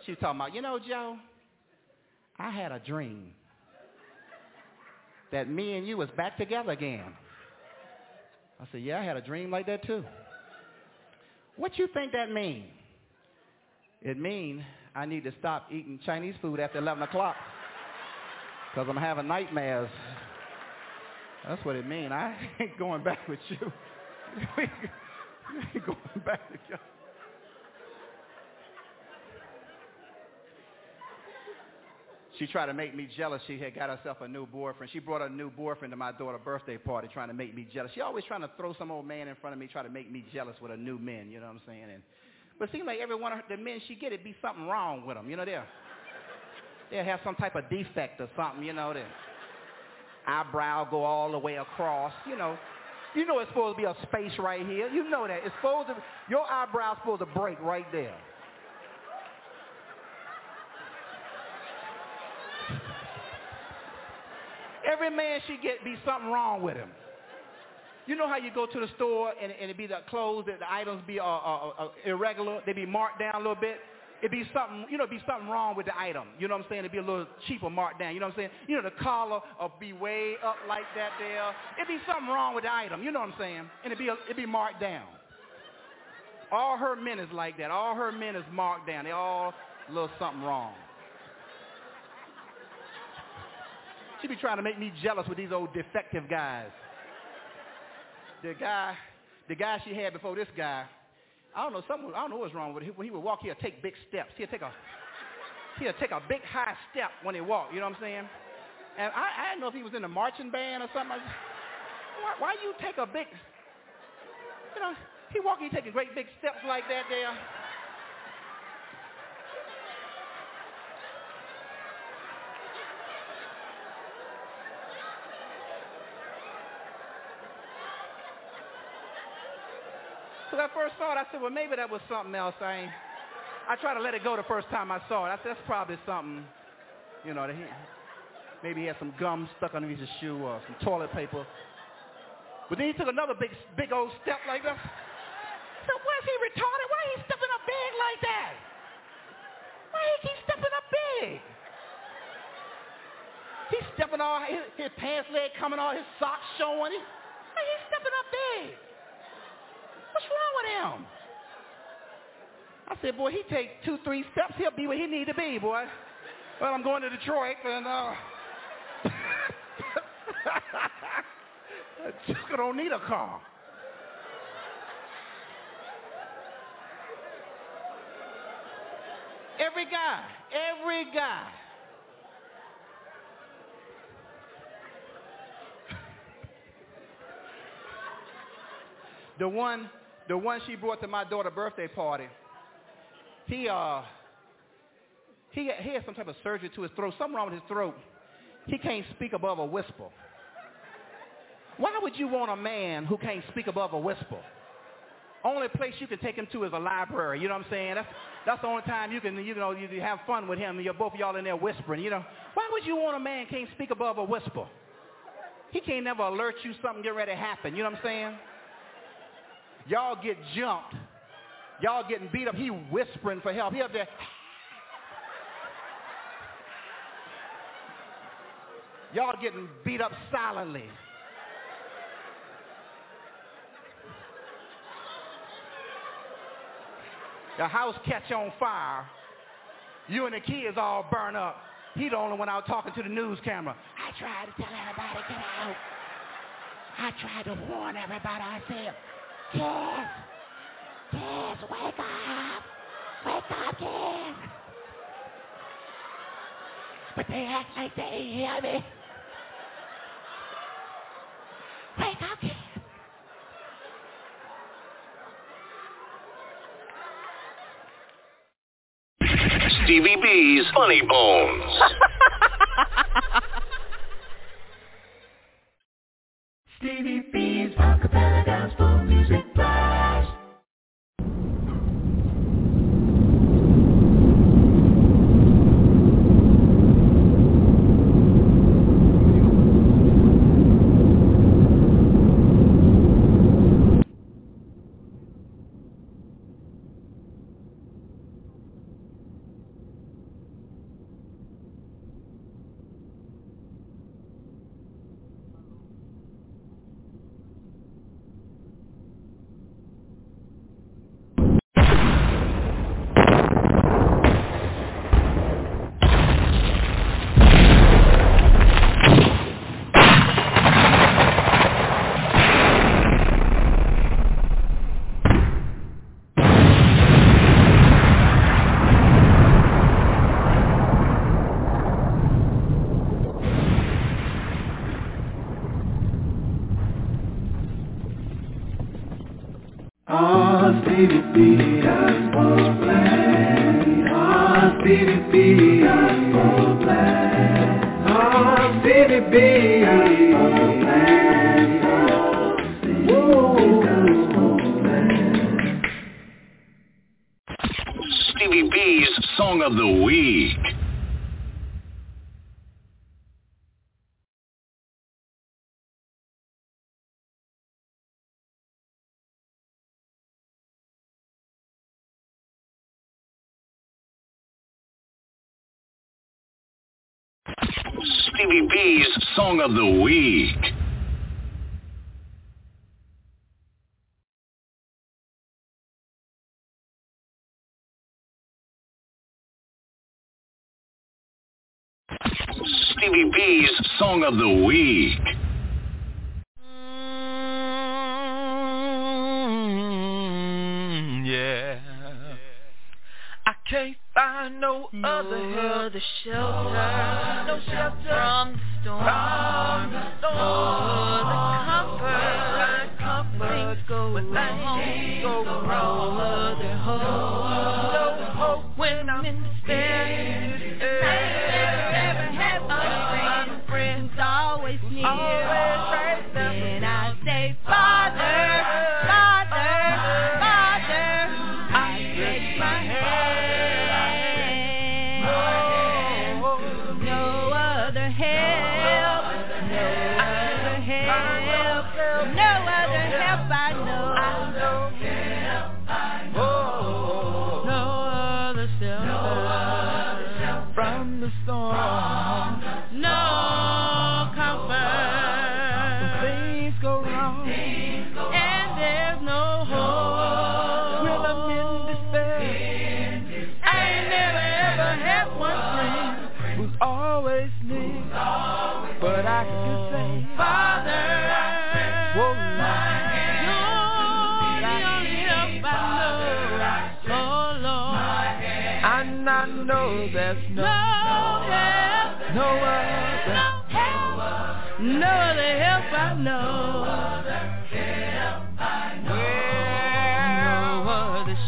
She was talking about, you know, Joe, I had a dream that me and you was back together again. I said, yeah, I had a dream like that too. What you think that mean? It mean I need to stop eating Chinese food after 11 o'clock because I'm having nightmares. That's what it mean. I ain't going back with you. we ain't going back together. She tried to make me jealous. She had got herself a new boyfriend. She brought a new boyfriend to my daughter's birthday party trying to make me jealous. She always trying to throw some old man in front of me, try to make me jealous with a new men, you know what I'm saying? And, but it seems like every one of the men she get, it be something wrong with them. You know, they'll, they'll have some type of defect or something, you know. Their eyebrow go all the way across, you know. You know it's supposed to be a space right here. You know that. It's supposed to, your eyebrow's supposed to break right there. Every man she get be something wrong with him. You know how you go to the store and, and it be the clothes, that the items be uh, uh, uh, irregular, they be marked down a little bit. It be something, you know, be something wrong with the item. You know what I'm saying? It be a little cheaper marked down. You know what I'm saying? You know, the collar will be way up like that there. It be something wrong with the item. You know what I'm saying? And it be it be marked down. All her men is like that. All her men is marked down. They all a little something wrong. She be trying to make me jealous with these old defective guys. The guy, the guy she had before this guy, I don't know, something, I don't know what's wrong with him. When he would walk, he'd take big steps. He'd take a, he'd take a big high step when he walked. You know what I'm saying? And I, I didn't know if he was in the marching band or something. Why, why you take a big, you know, he walking, he taking great big steps like that there. So I first saw it, I said, well, maybe that was something else. I ain't, I tried to let it go the first time I saw it. I said, that's probably something, you know, that he, maybe he had some gum stuck underneath his shoe or some toilet paper. But then he took another big, big old step like that. So why is he retarded? Why he stepping up big like that? Why he keep stepping up big? He's stepping all, his, his pants leg coming all, his socks showing. He stepping up big? What's wrong with him? I said, boy, he take two, three steps, he'll be where he need to be, boy. Well, I'm going to Detroit, and uh, I don't need a car. Every guy, every guy. The one the one she brought to my daughter's birthday party, he uh he he had some type of surgery to his throat, something wrong with his throat. He can't speak above a whisper. Why would you want a man who can't speak above a whisper? Only place you can take him to is a library. You know what I'm saying? That's that's the only time you can you know you can have fun with him. And you're both y'all in there whispering. You know why would you want a man can't speak above a whisper? He can't never alert you something get ready to happen. You know what I'm saying? Y'all get jumped. Y'all getting beat up. He whispering for help. He up there. Y'all getting beat up silently. The house catch on fire. You and the kids all burn up. He the only one out talking to the news camera. I tried to tell everybody get out. I tried to warn everybody. I said, kids, kids, wake up. Wake up, kids. But they act like they hear me. Wake up, kids. Stevie B's Funny Bones. Stevie B's Song of the Week. Stevie B's Song of the Week. Mm, yeah. I can't find no, other help. the shelter, no shelter from the storm, From the storm. no other comfort, comfort things go when wrong, things go no wrong. other hope, No hope when I'm in despair. Never have a friend, friend's always near. Always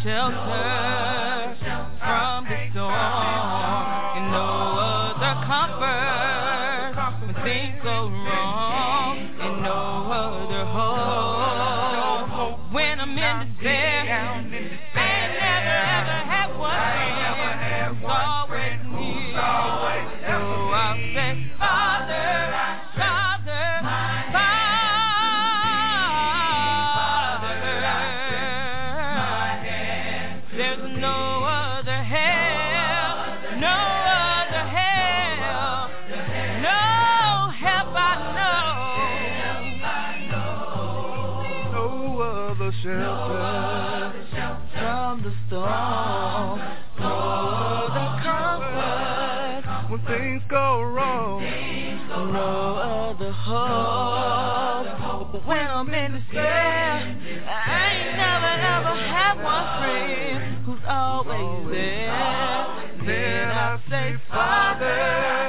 shelter other shelter from the storm. No other comfort when things go wrong. No other hope. But when I'm in despair, I ain't never ever had one friend who's always there. Then I say, Father.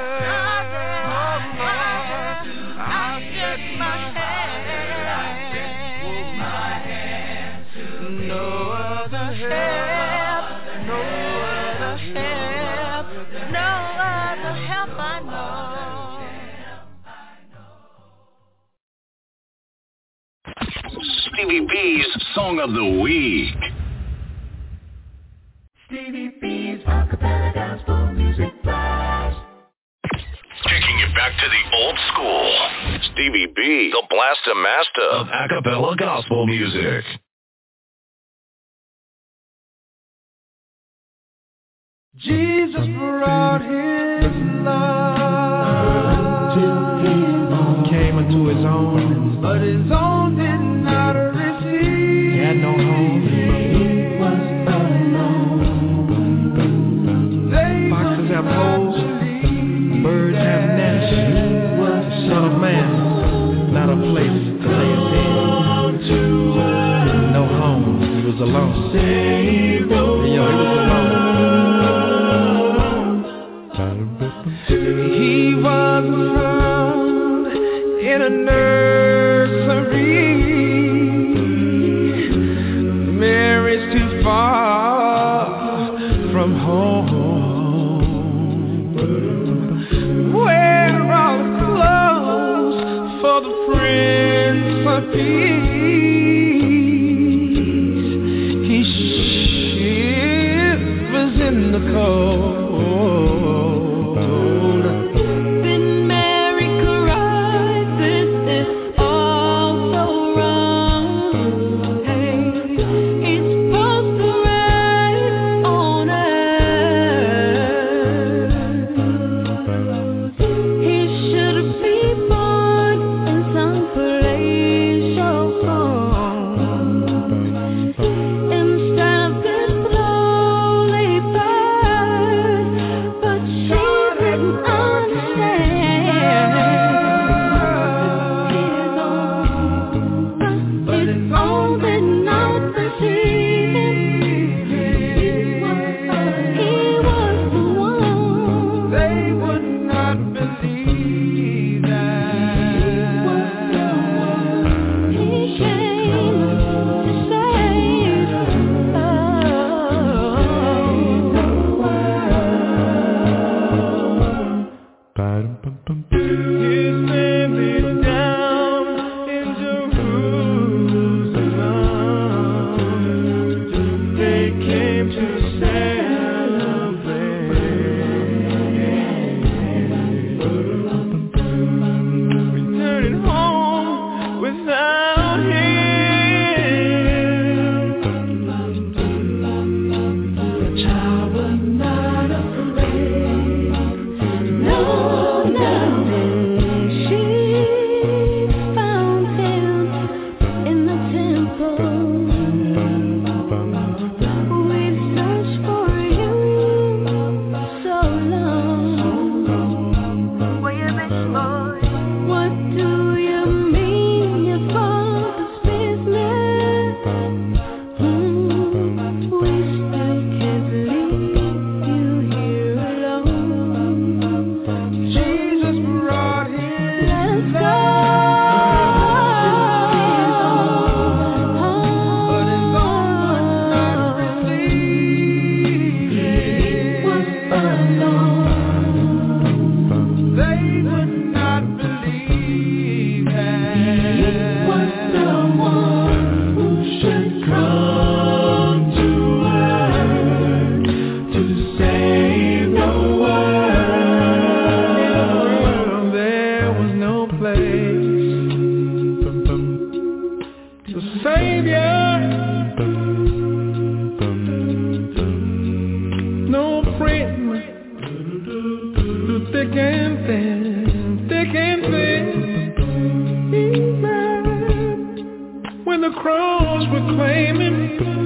I'll stretch my Stevie B's Song of the Week. Stevie B's acapella gospel music blast. Taking you back to the old school. Stevie B, the Blaster Master of acapella gospel music. Jesus brought his love Came into his own, but his own did not receive. he had no home. He was alone. They Foxes have holes, birds have nests. The Son of Man, not a place to lay his head. No home, he was alone. When the crows were claiming.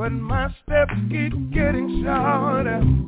But my steps keep getting shorter.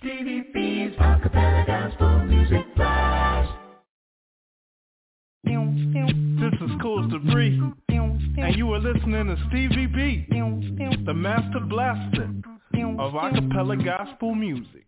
Stevie B's Acapella Gospel Music Blast. This is Cool Debris, and you are listening to Stevie B, the master blaster of acapella gospel music.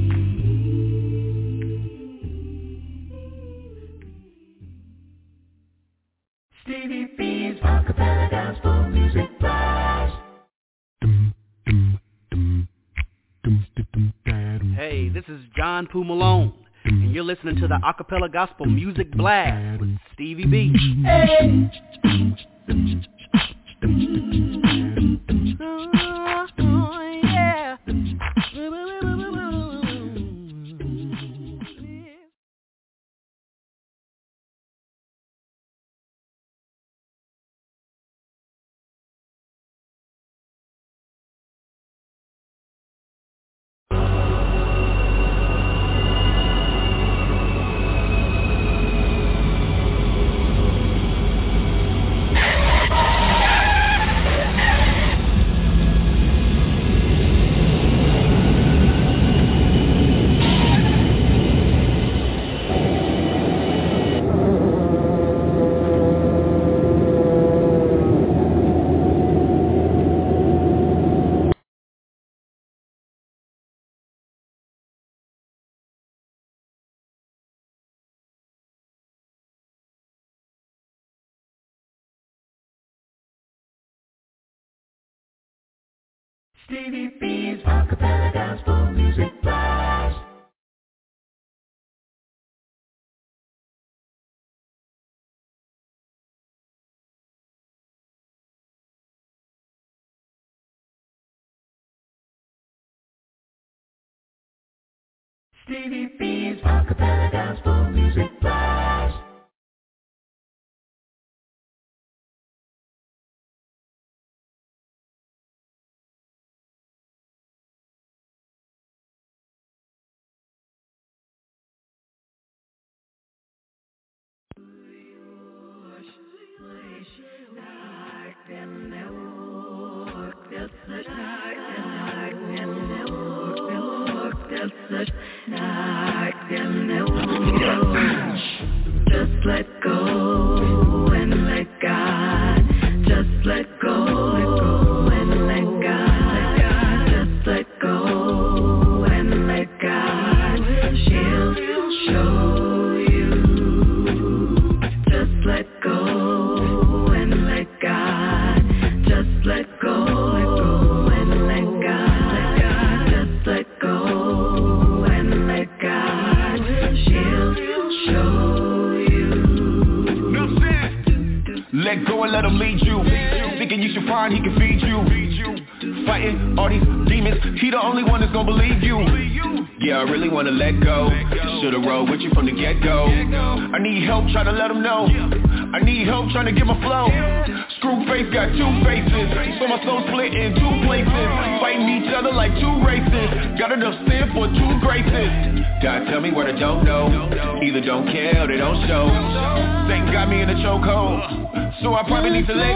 is John Poo Malone, and you're listening to the Acappella Gospel Music Blast with Stevie B. Hey. Stevie B's Acappella Gospel Music Blast. Stevie B's Acappella Gospel They don't care, they don't show. Satan got me in a chokehold, so I probably need to lay